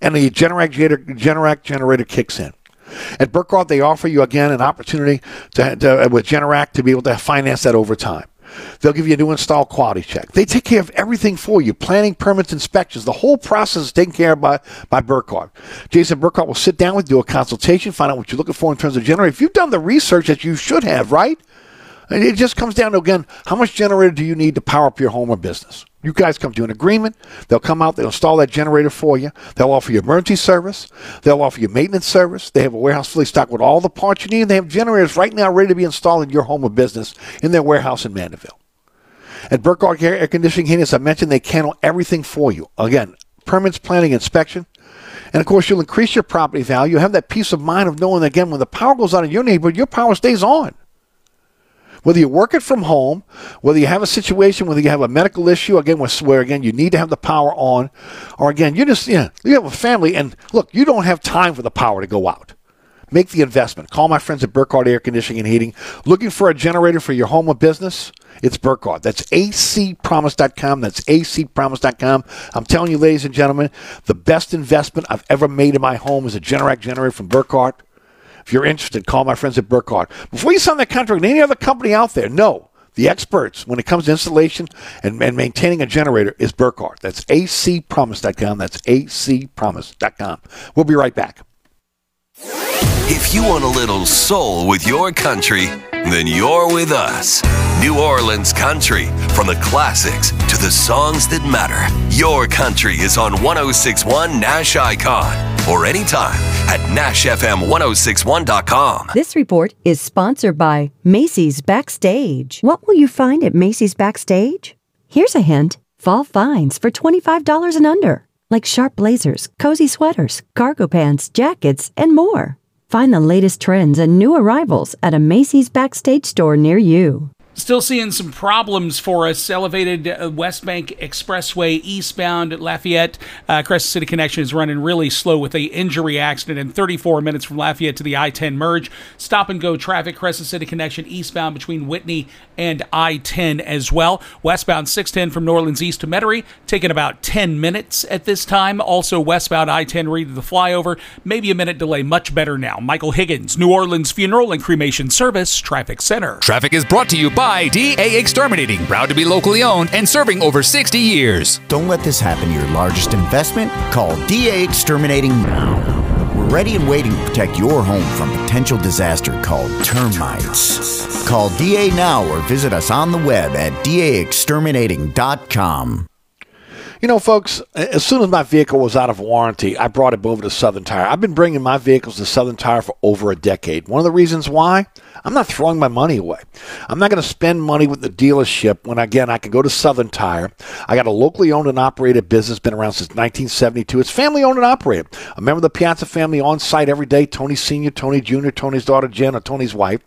Speaker 2: And the Generac generator, Generac generator kicks in. At Burkhardt, they offer you again an opportunity to, to, uh, with Generac to be able to finance that over time. They'll give you a new install quality check. They take care of everything for you planning, permits, inspections. The whole process is taken care of by, by Burkhardt. Jason Burkhardt will sit down with you, do a consultation, find out what you're looking for in terms of generator. If you've done the research that you should have, right? It just comes down to, again, how much generator do you need to power up your home or business? You guys come to an agreement. They'll come out, they'll install that generator for you. They'll offer you emergency service. They'll offer you maintenance service. They have a warehouse fully stocked with all the parts you need. They have generators right now ready to be installed in your home or business in their warehouse in Mandeville. At Burkhardt Air, Conditioning Heating, as I mentioned, they handle everything for you. Again, permits, planning, inspection. And of course, you'll increase your property value. Have that peace of mind of knowing, again, when the power goes out in your neighborhood, your power stays on. Whether you're working from home, whether you have a situation, whether you have a medical issue, again, where again you need to have the power on, or again you just you, know, you have a family and look, you don't have time for the power to go out. Make the investment. Call my friends at Burkhardt Air Conditioning and Heating. Looking for a generator for your home or business? It's Burkhardt. That's acpromise.com. That's acpromise.com. I'm telling you, ladies and gentlemen, the best investment I've ever made in my home is a Generac generator from Burkhardt. If you're interested, call my friends at Burkhardt. Before you sign that contract with any other company out there, no. The experts, when it comes to installation and, and maintaining a generator, is Burkhardt. That's acpromise.com. That's acpromise.com. We'll be right back.
Speaker 16: If you want a little soul with your country, then you're with us. New Orleans Country, from the classics to the songs that matter. Your country is on 1061 Nash Icon or anytime at NashFM1061.com.
Speaker 3: This report is sponsored by Macy's Backstage. What will you find at Macy's Backstage? Here's a hint fall finds for $25 and under, like sharp blazers, cozy sweaters, cargo pants, jackets, and more. Find the latest trends and new arrivals at a Macy's Backstage store near you.
Speaker 4: Still seeing some problems for us. Elevated uh, West Bank Expressway eastbound at Lafayette. Uh, Crescent City Connection is running really slow with a injury accident in 34 minutes from Lafayette to the I-10 merge. Stop and go traffic. Crescent City Connection eastbound between Whitney and I-10 as well. Westbound 610 from New Orleans east to Metairie taking about 10 minutes at this time. Also westbound I-10 Read to the flyover. Maybe a minute delay. Much better now. Michael Higgins, New Orleans Funeral and Cremation Service, Traffic Center.
Speaker 5: Traffic is brought to you by DA Exterminating, proud to be locally owned and serving over 60 years.
Speaker 6: Don't let this happen to your largest investment. Call DA Exterminating now. We're ready and waiting to protect your home from potential disaster called termites. Call DA now or visit us on the web at daexterminating.com.
Speaker 2: You know, folks, as soon as my vehicle was out of warranty, I brought it over to Southern Tire. I've been bringing my vehicles to Southern Tire for over a decade. One of the reasons why? I'm not throwing my money away. I'm not going to spend money with the dealership when, again, I can go to Southern Tire. I got a locally owned and operated business, been around since 1972. It's family owned and operated. A member of the Piazza family on site every day Tony Sr., Tony Jr., Tony's daughter Jen, or Tony's wife.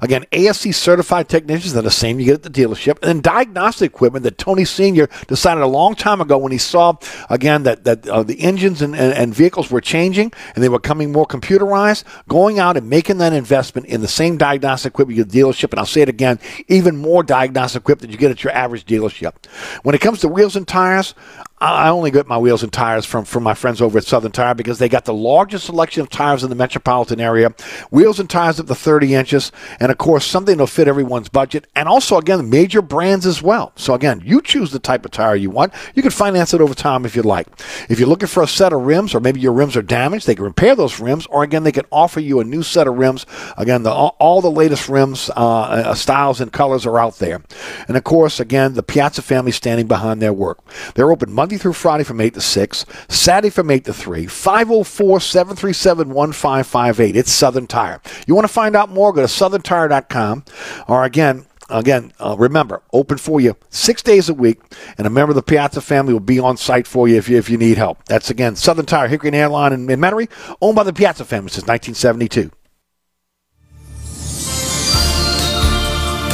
Speaker 2: Again, ASE certified technicians are the same you get at the dealership. And then diagnostic equipment that Tony Sr. decided a long time ago when he saw, again, that, that uh, the engines and, and, and vehicles were changing and they were becoming more computerized, going out and making that investment in the same diagnostic equipment the dealership, and I'll say it again, even more diagnostic equipment you get at your average dealership. When it comes to wheels and tires, I only get my wheels and tires from, from my friends over at Southern Tire because they got the largest selection of tires in the metropolitan area. Wheels and tires up to 30 inches, and of course, something that'll fit everyone's budget. And also, again, major brands as well. So, again, you choose the type of tire you want. You can finance it over time if you'd like. If you're looking for a set of rims, or maybe your rims are damaged, they can repair those rims, or again, they can offer you a new set of rims. Again, the, all, the latest rims, uh, uh, styles, and colors are out there. And of course, again, the Piazza family standing behind their work. They're open Monday through Friday from 8 to 6, Saturday from 8 to 3, 504 737 1558. It's Southern Tire. You want to find out more? Go to southerntire.com. Or again, Again, uh, remember, open for you six days a week, and a member of the Piazza family will be on site for you if you, if you need help. That's again Southern Tire, Hickory and Airline in, in Metairie, owned by the Piazza family since 1972.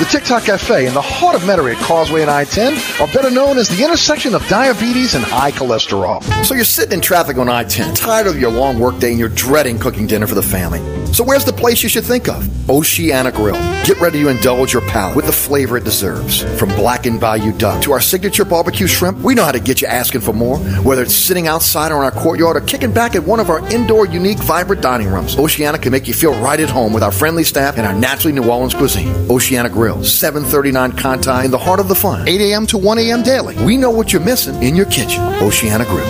Speaker 1: The TikTok Cafe in the heart of Metairie at Causeway and I-10 are better known as the intersection of diabetes and high cholesterol.
Speaker 13: So you're sitting in traffic on I-10, tired of your long workday and you're dreading cooking dinner for the family. So where's the place you should think of? Oceana Grill. Get ready to indulge your palate with the flavor it deserves. From blackened bayou duck to our signature barbecue shrimp, we know how to get you asking for more. Whether it's sitting outside or in our courtyard or kicking back at one of our indoor, unique, vibrant dining rooms, Oceana can make you feel right at home with our friendly staff and our naturally New Orleans cuisine. Oceana Grill, 739 Conti in the heart of the fun, 8 a.m. to 1 a.m. daily. We know what you're missing in your kitchen. Oceana Grill.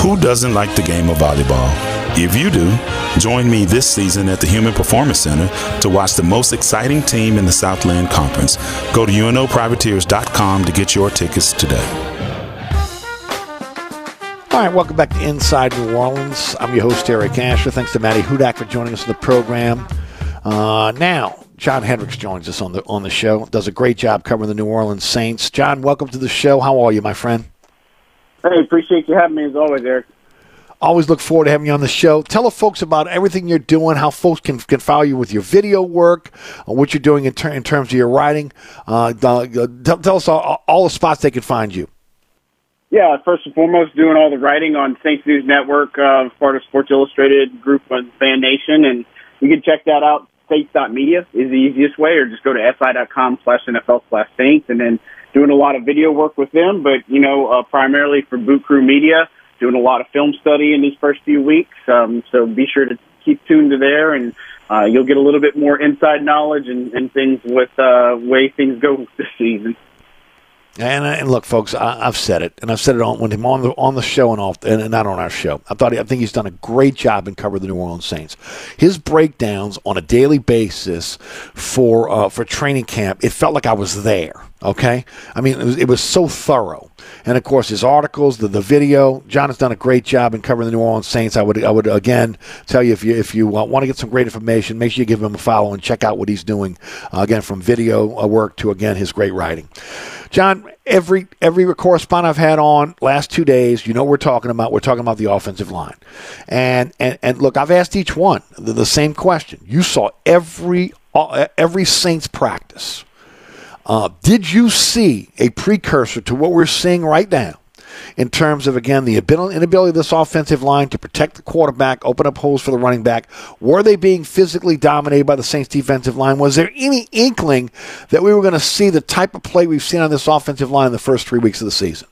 Speaker 18: Who doesn't like the game of volleyball? If you do, join me this season at the Human Performance Center to watch the most exciting team in the Southland Conference. Go to UNOPrivateers.com to get your tickets today.
Speaker 2: All right, welcome back to Inside New Orleans. I'm your host, Eric Asher. Thanks to Maddy Hudak for joining us in the program. Uh, now, John Hendrix joins us on the on the show. Does a great job covering the New Orleans Saints. John, welcome to the show. How are you, my friend?
Speaker 19: Hey, appreciate you having me as always, Eric.
Speaker 2: Always look forward to having you on the show. Tell the folks about everything you're doing, how folks can, can follow you with your video work, uh, what you're doing in, ter- in terms of your writing. Uh, tell, tell us all, all the spots they can find you.
Speaker 19: Yeah, first and foremost, doing all the writing on Saints News Network, uh, part of Sports Illustrated group on Fan Nation, and you can check that out. Saints.media is the easiest way, or just go to si.com slash NFL slash Saints, and then doing a lot of video work with them, but, you know, uh, primarily for Boot Crew Media, doing a lot of film study in these first few weeks. Um, so be sure to keep tuned to there, and uh, you'll get a little bit more inside knowledge and, and things with uh, way things go <laughs> this season.
Speaker 2: And, uh, and look, folks, I, I've said it, and I've said it on him on the on the show and off, and, and not on our show. I thought I think he's done a great job in covering the New Orleans Saints. His breakdowns on a daily basis for uh, for training camp, it felt like I was there. Okay, I mean, it was, it was so thorough, and of course his articles, the the video. John has done a great job in covering the New Orleans Saints. I would I would again tell you if you if you want to get some great information, make sure you give him a follow and check out what he's doing. Uh, again, from video uh, work to again his great writing. John, every every correspondent I've had on last two days, you know we're talking about. We're talking about the offensive line, and and and look, I've asked each one the, the same question. You saw every uh, every Saints practice. Uh, did you see a precursor to what we're seeing right now? in terms of again the inability of this offensive line to protect the quarterback, open up holes for the running back. Were they being physically dominated by the Saints defensive line? Was there any inkling that we were going to see the type of play we've seen on this offensive line in the first three weeks of the season?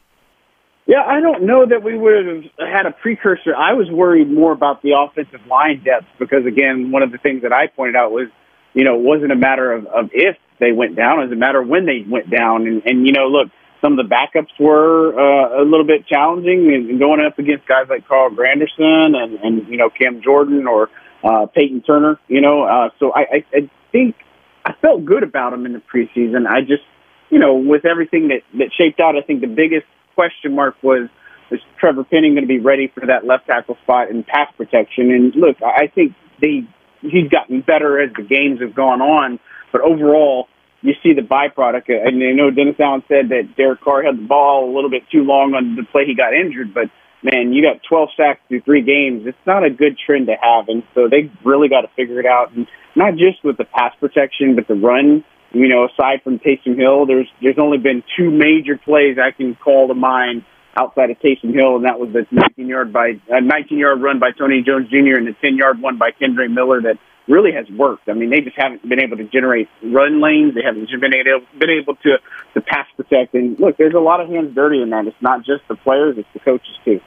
Speaker 19: Yeah, I don't know that we would have had a precursor. I was worried more about the offensive line depth because, again, one of the things that I pointed out was, you know, it wasn't a matter of, of if they went down, it a matter when they went down. And, and you know, look, some of the backups were uh, a little bit challenging and going up against guys like Carl Granderson and, and you know, Cam Jordan or uh, Peyton Turner, you know. Uh, so I, I, I think I felt good about them in the preseason. I just, you know, with everything that, that shaped out, I think the biggest question mark was, is Trevor Penning going to be ready for that left tackle spot in pass protection? And look, I think they, he's gotten better as the games have gone on, but overall, you see the byproduct. Uh, and I know Dennis Allen said that Derek Carr had the ball a little bit too long on the play he got injured, but man, you got 12 sacks through three games. It's not a good trend to have, and so they really got to figure it out. And not just with the pass protection, but the run You know, aside from Taysom Hill, there's there's only been two major plays I can call to mind outside of Taysom Hill, and that was the 19 yard by a 19 yard run by Tony Jones Jr. and the 10 yard one by Kendre Miller that really has worked. I mean, they just haven't been able to generate run lanes. They haven't been able been able to to pass protect. And look, there's a lot of hands dirty in that. It's not just the players; it's the coaches too.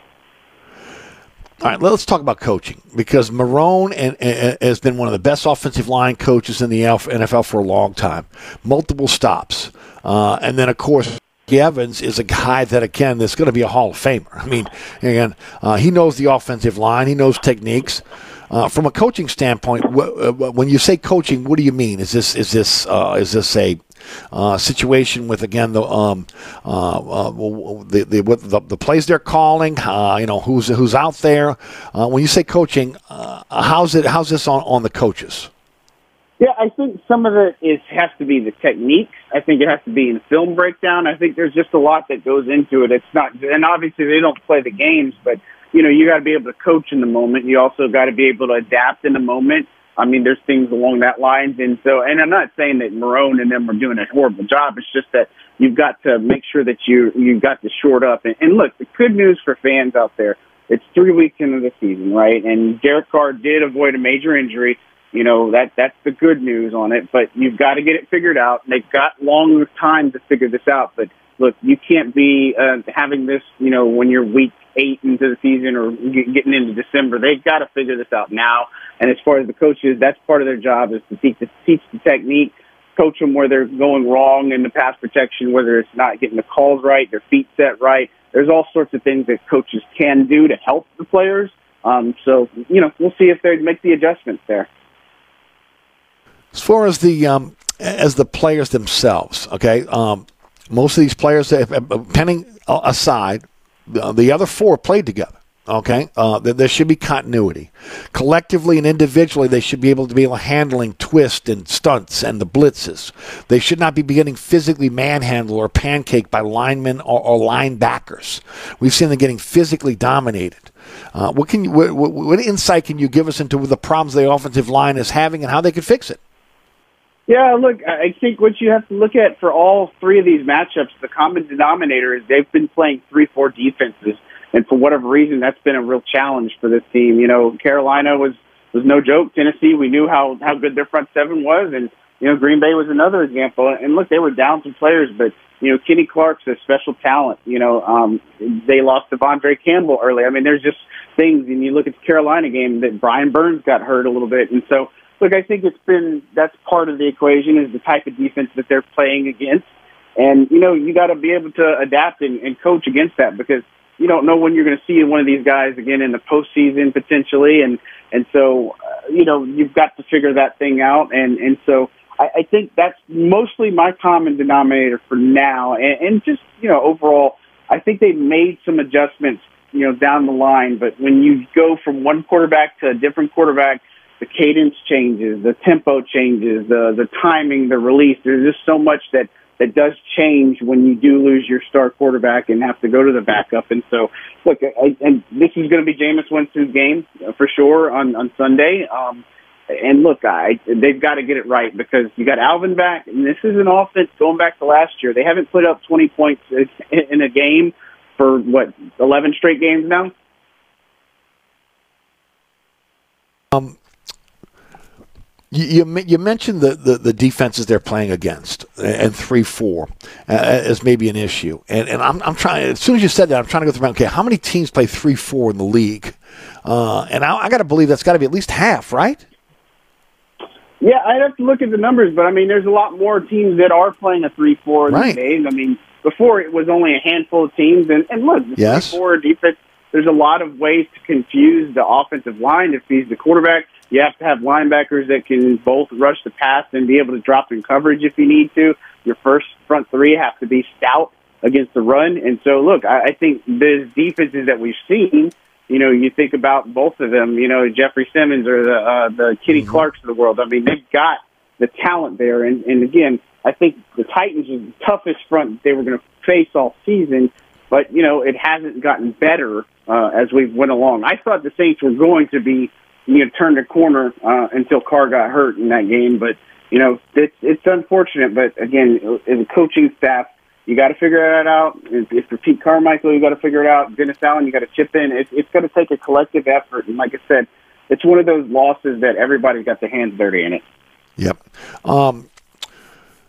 Speaker 2: All right, let's talk about coaching because Marrone and, and, has been one of the best offensive line coaches in the NFL for a long time. Multiple stops, uh, and then of course. Evans is a guy that again that's going to be a Hall of Famer. I mean, again, uh, he knows the offensive line, he knows techniques. Uh, from a coaching standpoint, wh- uh, when you say coaching, what do you mean? Is this is this uh, is this a uh, situation with again the um, uh, uh, the, the, the the plays they're calling, you know who's who's out there. When you say coaching, how's it how's this on, on the coaches?
Speaker 19: Yeah, I think some of it is has to be the techniques. I think it has to be in film breakdown. I think there's just a lot that goes into it. It's not, and obviously they don't play the games, but you know you got to be able to coach in the moment. You also got to be able to adapt in the moment. I mean, there's things along that lines, and so, and I'm not saying that Marrone and them are doing a horrible job. It's just that you've got to make sure that you you've got to short up. And, and look, the good news for fans out there, it's three weeks into the season, right? And Derek Carr did avoid a major injury. You know that that's the good news on it. But you've got to get it figured out. They've got long time to figure this out. But look, you can't be uh, having this. You know, when you're week eight into the season or getting into December. They've got to figure this out now. And as far as the coaches, that's part of their job is to teach the, teach the technique, coach them where they're going wrong in the pass protection, whether it's not getting the calls right, their feet set right. There's all sorts of things that coaches can do to help the players. Um, so, you know, we'll see if they make the adjustments there.
Speaker 2: As far as the um, as the players themselves, okay, um, most of these players, Penning aside, the other four played together. Okay, uh, there should be continuity. Collectively and individually, they should be able to be able handling twist and stunts and the blitzes. They should not be getting physically manhandled or pancaked by linemen or, or linebackers. We've seen them getting physically dominated. Uh, what can you, what, what, insight can you give us into the problems the offensive line is having and how they could fix it?
Speaker 19: Yeah, look, I think what you have to look at for all three of these matchups, the common denominator is they've been playing three-four defenses, and for whatever reason, that's been a real challenge for this team. You know, Carolina was was no joke. Tennessee, we knew how how good their front seven was, and you know, Green Bay was another example. And look, they were down some players, but you know, Kenny Clark's a special talent. You know, um, they lost De'Vondre Campbell early. I mean, there's just things, and you look at the Carolina game that Brian Burns got hurt a little bit, and so look, I think it's been that's part of the equation is the type of defense that they're playing against, and you know you got to be able to adapt and, and coach against that because you don't know when you're going to see one of these guys again in the postseason potentially, and and so uh, you know you've got to figure that thing out, and and so I, I think that's mostly my common denominator for now, and, and just you know overall, I think they've made some adjustments you know down the line, but when you go from one quarterback to a different quarterback the cadence changes, the tempo changes, the the timing, the release. There's just so much that that does change when you do lose your star quarterback and have to go to the backup. And so, look, I, and this is going to be Jameis Winston's game for sure on on Sunday. Um, and look, I they've got to get it right because you got Alvin back, and this is an offense going back to last year. They haven't put up 20 points in a game for what 11 straight games now.
Speaker 2: Um, you, you, you mentioned the, the, the, defenses they're playing against and three four uh, as maybe an issue. And and I'm, I'm trying as soon as you said that I'm trying to go through okay how many teams play three four in the league? Uh, and I, I got to believe that's got to be at least half right?
Speaker 19: Yeah I'd have to look at the numbers but I mean there's a lot more teams that are playing a three four
Speaker 2: right.
Speaker 19: these days I mean before it was only a handful of teams and and look the
Speaker 2: yes.
Speaker 19: three four defense there's a lot of ways to confuse the offensive line. If he's the quarterback you have to have linebackers that can both rush the pass and be able to drop in coverage if you need to. Your first front three have to be stout against the run. And so, look, I, I think the defenses that we've seen, you know, you think about both of them, you know, Jeffrey Simmons or the uh, the Kenny mm-hmm. Clarks of the world. I mean, they've got the talent there. And, and again, I think the Titans are the toughest front they were going to face all season. But you know, it hasn't gotten better uh, as we've went along. I thought the Saints were going to be you know, turned a corner uh, until Carr got hurt in that game. But you know, it's it's unfortunate. But again, as a coaching staff, you got to figure that out. If, if for Pete Carmichael, you got to figure it out. Dennis Allen, you got to chip in. It's it's going to take a collective effort. And like I said, it's one of those losses that everybody's got their hands dirty in it.
Speaker 2: Yep. Um,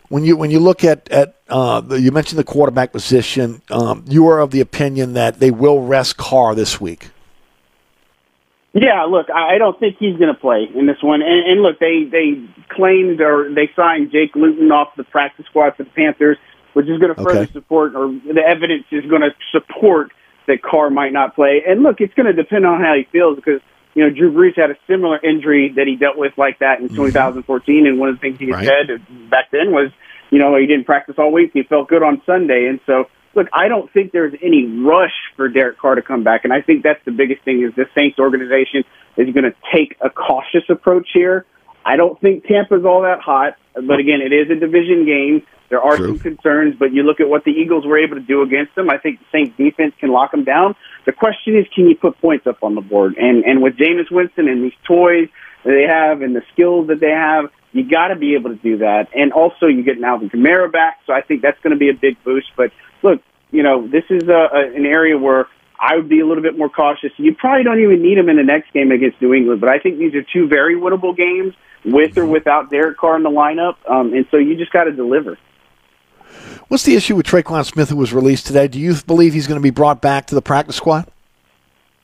Speaker 2: when you when you look at at uh, the, you mentioned the quarterback position, um, you are of the opinion that they will rest Carr this week.
Speaker 19: Yeah, look, I I don't think he's going to play in this one. And, and look, they they claimed or they signed Jake Luton off the practice squad for the Panthers, which is going to further
Speaker 2: Okay.
Speaker 19: support, or the evidence is going to support that Carr might not play. And look, it's going to depend on how he feels because you know Drew Brees had a similar injury that he dealt with like that in mm-hmm. 2014, and one of the things he
Speaker 2: Right.
Speaker 19: said back then was, you know, he didn't practice all week, he felt good on Sunday, and so. Look, I don't think there's any rush for Derek Carr to come back, and I think that's the biggest thing is the Saints organization is going to take a cautious approach here. I don't think Tampa's all that hot, but again, it is a division game. There are some concerns, but you look at what the Eagles were able to do against them. I think the Saints defense can lock them down. The question is, can you put points up on the board? And and with Jameis Winston and these toys that they have and the skills that they have, you got to be able to do that. And also, you get Alvin Kamara back, so I think that's going to be a big boost. But look, you know, this is a, a, an area where I would be a little bit more cautious. You probably don't even need him in the next game against New England, but I think these are two very winnable games with or without Derek Carr in the lineup. Um, and so you just got to deliver.
Speaker 2: What's the issue with Tre'Quan Smith, who was released today? Do you believe he's going to be brought back to the practice squad?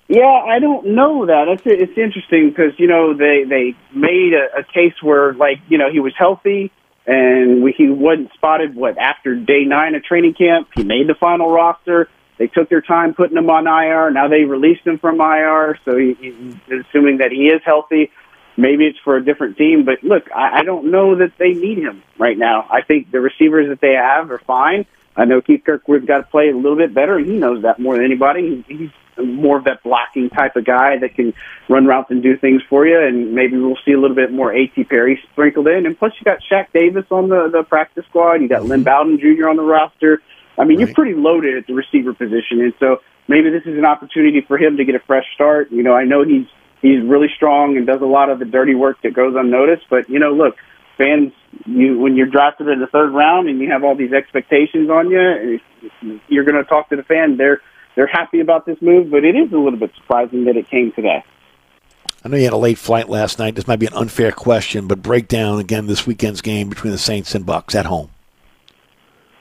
Speaker 19: Yeah, I don't know that. It's it's interesting because you know they they made a, a case where like you know he was healthy and we, he wasn't spotted what after day nine of training camp. He made the final roster. They took their time putting him on IR. Now they released him from IR, so he, he's assuming that he is healthy. Maybe it's for a different team, but look, I, I don't know that they need him right now. I think the receivers that they have are fine. I know Keith Kirkwood's got to play a little bit better, he knows that more than anybody. He, he's more of that blocking type of guy that can run routes and do things for you, and maybe we'll see a little bit more A.T. Perry sprinkled in. And plus, you got Shaq Davis on the, the practice squad. You got Lynn mm-hmm. Bowden Jr. on the roster. I mean, you're pretty loaded at the receiver position, and so maybe this is an opportunity for him to get a fresh start. You know, I know he's he's really strong and does a lot of the dirty work that goes unnoticed, but you know, look, fans, you when you're drafted in the third round and you have all these expectations on you, you're going to talk to the fan. They're they're happy about this move, but it is a little bit surprising that it came today.
Speaker 2: I know you had a late flight last night. This might be an unfair question, but break down again this weekend's game between the Saints and Bucks at home.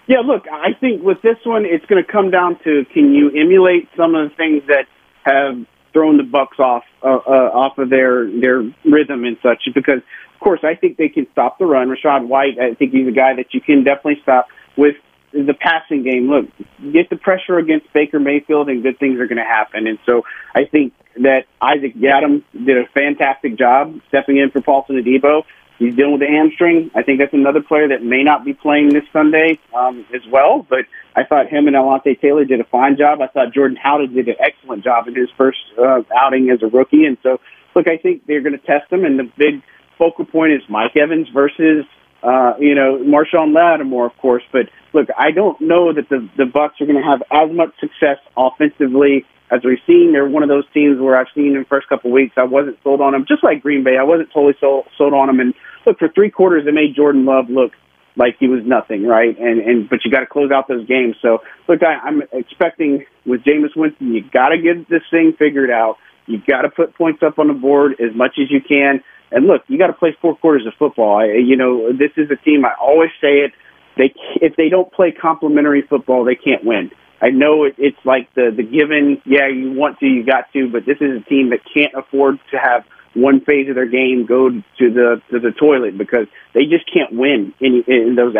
Speaker 19: Yeah, look, I think with this one, it's going to come down to can you emulate some of the things that have thrown the Bucks off uh, uh, off of their their rhythm and such. Because, of course, I think they can stop the run. Rachaad White, I think he's a guy that you can definitely stop with the passing game. Look, get the pressure against Baker Mayfield, and good things are going to happen. And so, I think that Isaac Yiadom did a fantastic job stepping in for Paulson Adebo. He's dealing with a hamstring. I think that's another player that may not be playing this Sunday um, as well. But I thought him and Alontae Taylor did a fine job. I thought Jordan Howden did an excellent job in his first uh, outing as a rookie. And so, look, I think they're going to test him. And the big focal point is Mike Evans versus, uh, you know, Marshon Lattimore, of course. But look, I don't know that the the Bucks are going to have as much success offensively as we've seen. They're one of those teams where I've seen in the first couple of weeks I wasn't sold on them, just like Green Bay. I wasn't totally sold sold on them. And look, for three quarters, they made Jordan Love look like he was nothing, right? And and but you got to close out those games. So look, I, I'm expecting with Jameis Winston, you got to get this thing figured out. You got to put points up on the board as much as you can. And look, you got to play four quarters of football. I, you know, this is a team. I always say it. They if they don't play complementary football, they can't win. I know it, it's like the the given. Yeah, you want to, you got to, but this is a team that can't afford to have one phase of their game go to the to the toilet because they just can't win in in those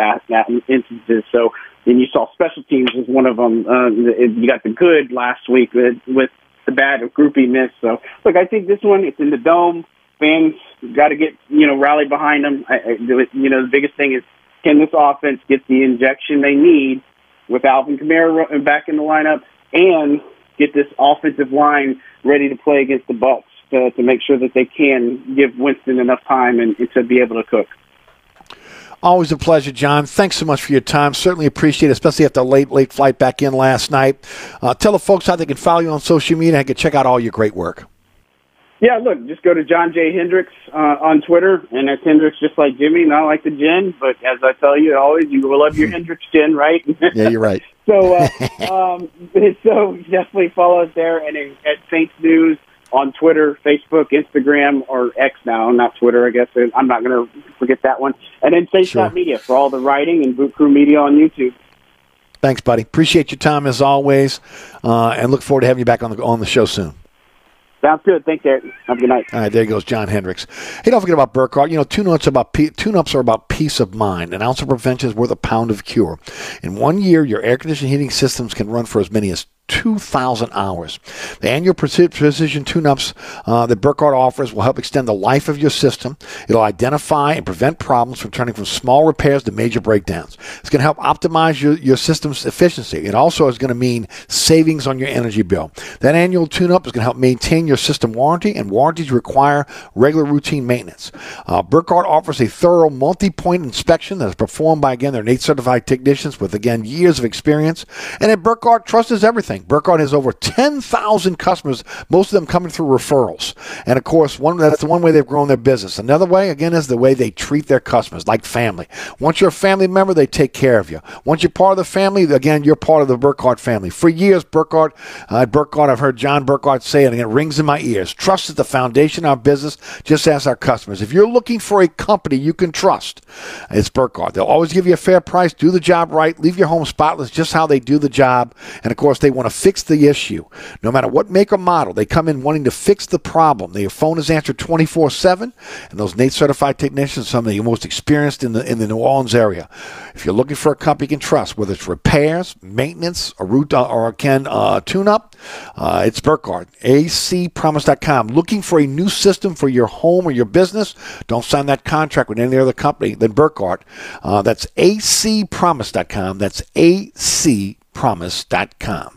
Speaker 19: instances. So, and you saw special teams was one of them. Uh, you got the good last week with, with the bad of Grupe miss. So, look, I think this one it's in the dome. Fans got to get you know rally behind them. I, I, you know, the biggest thing is can this offense get the injection they need with Alvin Kamara back in the lineup and get this offensive line ready to play against the Bucks to, to make sure that they can give Winston enough time and, and to be able to cook.
Speaker 2: Always a pleasure, John. Thanks so much for your time. Certainly appreciate it, especially after a late, late flight back in last night. Uh, tell the folks how they can follow you on social media and can check out all your great work.
Speaker 19: Yeah, look, just go to John J. Hendrix uh, on Twitter, and that's Hendrix just like Jimmy, not like the gin. But as I tell you always, you will love your <laughs> Hendrick's gin, right?
Speaker 2: Yeah, you're right. <laughs>
Speaker 19: so, uh, um, <laughs> so definitely follow us there, and at Saints News on Twitter, Facebook, Instagram, or X now, not Twitter, I guess. I'm not going to forget that one. And then Saints
Speaker 2: Sure.
Speaker 19: Media for all the writing and Boot Crew Media on YouTube.
Speaker 2: Thanks, buddy. Appreciate your time as always, uh, and look forward to having you back on the on the show soon.
Speaker 19: Sounds good. Thanks, Eric. Have a good night.
Speaker 2: All right, there goes John Hendrix. Hey, don't forget about Burkhardt. You know, tune-ups about tune-ups are about peace of mind. An ounce of prevention is worth a pound of cure. In one year, your air conditioning heating systems can run for as many as 2,000 hours. The annual precision tune-ups uh, that Burkhardt offers will help extend the life of your system. It'll identify and prevent problems from turning from small repairs to major breakdowns. It's going to help optimize your, your system's efficiency. It also is going to mean savings on your energy bill. That annual tune-up is going to help maintain your system warranty, and warranties require regular routine maintenance. Uh, Burkhardt offers a thorough multi-point inspection that is performed by, again, their NATE certified technicians with, again, years of experience. And at Burkhardt, trust is everything. Burkhardt has over 10,000 customers, most of them coming through referrals. And of course, one that's the one way they've grown their business. Another way, again, is the way they treat their customers, like family. Once you're a family member, they take care of you. Once you're part of the family, again, you're part of the Burkhardt family. For years, Burkhardt, uh, Burkhardt, I've heard John Burkhardt say it, and it rings in my ears. Trust is the foundation of our business, just ask our customers. If you're looking for a company you can trust, it's Burkhardt. They'll always give you a fair price, do the job right, leave your home spotless, just how they do the job. And of course, they want to fix the issue. No matter what make or model, they come in wanting to fix the problem. Their phone is answered 24 7, and those NATE certified technicians, are some of the most experienced in the, in the New Orleans area. If you're looking for a company you can trust, whether it's repairs, maintenance, or root uh, or can uh, tune up, uh, it's Burkhardt. acpromise.com. Looking for a new system for your home or your business? Don't sign that contract with any other company than Burkhardt. Uh, that's acpromise.com. That's acpromise.com.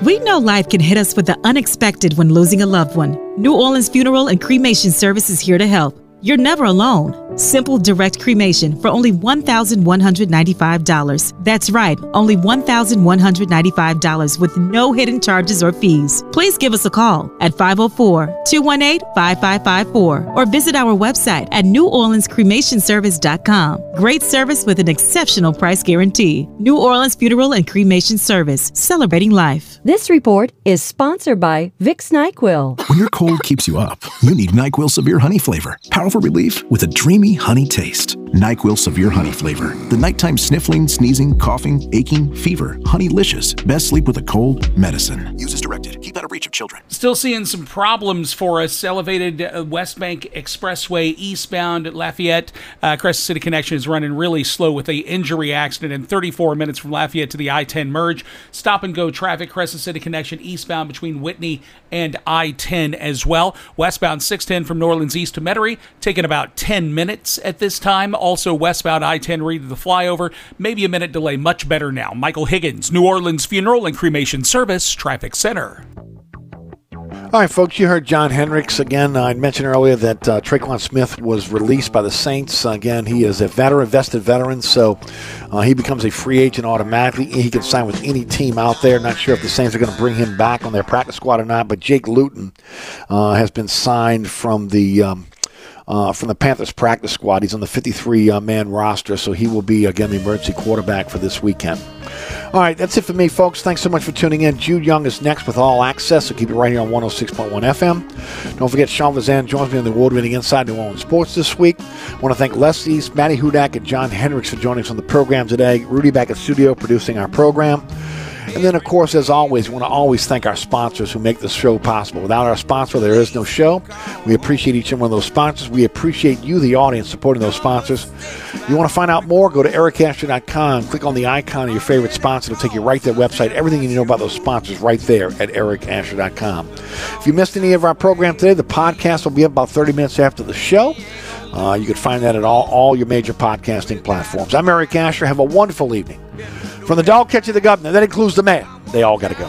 Speaker 20: We know life can hit us with the unexpected when losing a loved one. New Orleans Funeral and Cremation Service is here to help. You're never alone. Simple direct cremation for only $1,195. That's right, only $1,195 with no hidden charges or fees. Please give us a call at 504 218 5554 or visit our website at neworleanscremationservice.com. Great service with an exceptional price guarantee. New Orleans Funeral and Cremation Service, celebrating life.
Speaker 3: This report is sponsored by Vicks NyQuil.
Speaker 21: When your cold keeps you up, you need NyQuil Severe Honey Flavor. Powerful relief with a dreamy honey taste. NyQuil Severe Honey Flavor. The nighttime sniffling, sneezing, coughing, aching, fever. Honeylicious. Best sleep with a cold medicine. Use as directed. Keep out of reach of children.
Speaker 4: Still seeing some problems for us. Elevated uh, West Bank Expressway eastbound at Lafayette. Uh, Crescent City Connection is running really slow with a injury accident in 34 minutes from Lafayette to the I-10 merge. Stop and go traffic. Crescent City Connection eastbound between Whitney and I-10 as well. Westbound 610 from New Orleans east to Metairie taking about 10 minutes at this time. Also westbound I-10 Reed to the flyover. Maybe a minute delay. Much better now. Michael Higgins, New Orleans Funeral and Cremation Service, Traffic Center.
Speaker 2: All right, folks, you heard John Hendrix. Again, I mentioned earlier that uh, Tre'Quan Smith was released by the Saints. Again, he is a veteran, vested veteran, so uh, he becomes a free agent automatically. He can sign with any team out there. Not sure if the Saints are going to bring him back on their practice squad or not, but Jake Luton uh, has been signed from the. Um, uh, from the Panthers practice squad. He's on the 53 uh, man roster, so he will be, again, the emergency quarterback for this weekend. All right, that's it for me, folks. Thanks so much for tuning in. Jude Young is next with All Access, so keep it right here on 106.1 FM. Don't forget, Sean Fazende joins me on the award winning Inside New Orleans Sports this week. I want to thank Les East, Maddy Hudak, and John Hendrix for joining us on the program today. Rudy back at studio producing our program. And then, of course, as always, we want to always thank our sponsors who make this show possible. Without our sponsor, there is no show. We appreciate each and one of those sponsors. We appreciate you, the audience, supporting those sponsors. You want to find out more? Go to ericasher.com. Click on the icon of your favorite sponsor. It'll take you right to their website. Everything you know about those sponsors right there at ericasher.com. If you missed any of our program today, the podcast will be up about 30 minutes after the show. Uh, you can find that at all, all your major podcasting platforms. I'm Eric Asher. Have a wonderful evening. From the dog catcher to the governor, that includes the mayor. They all got to go.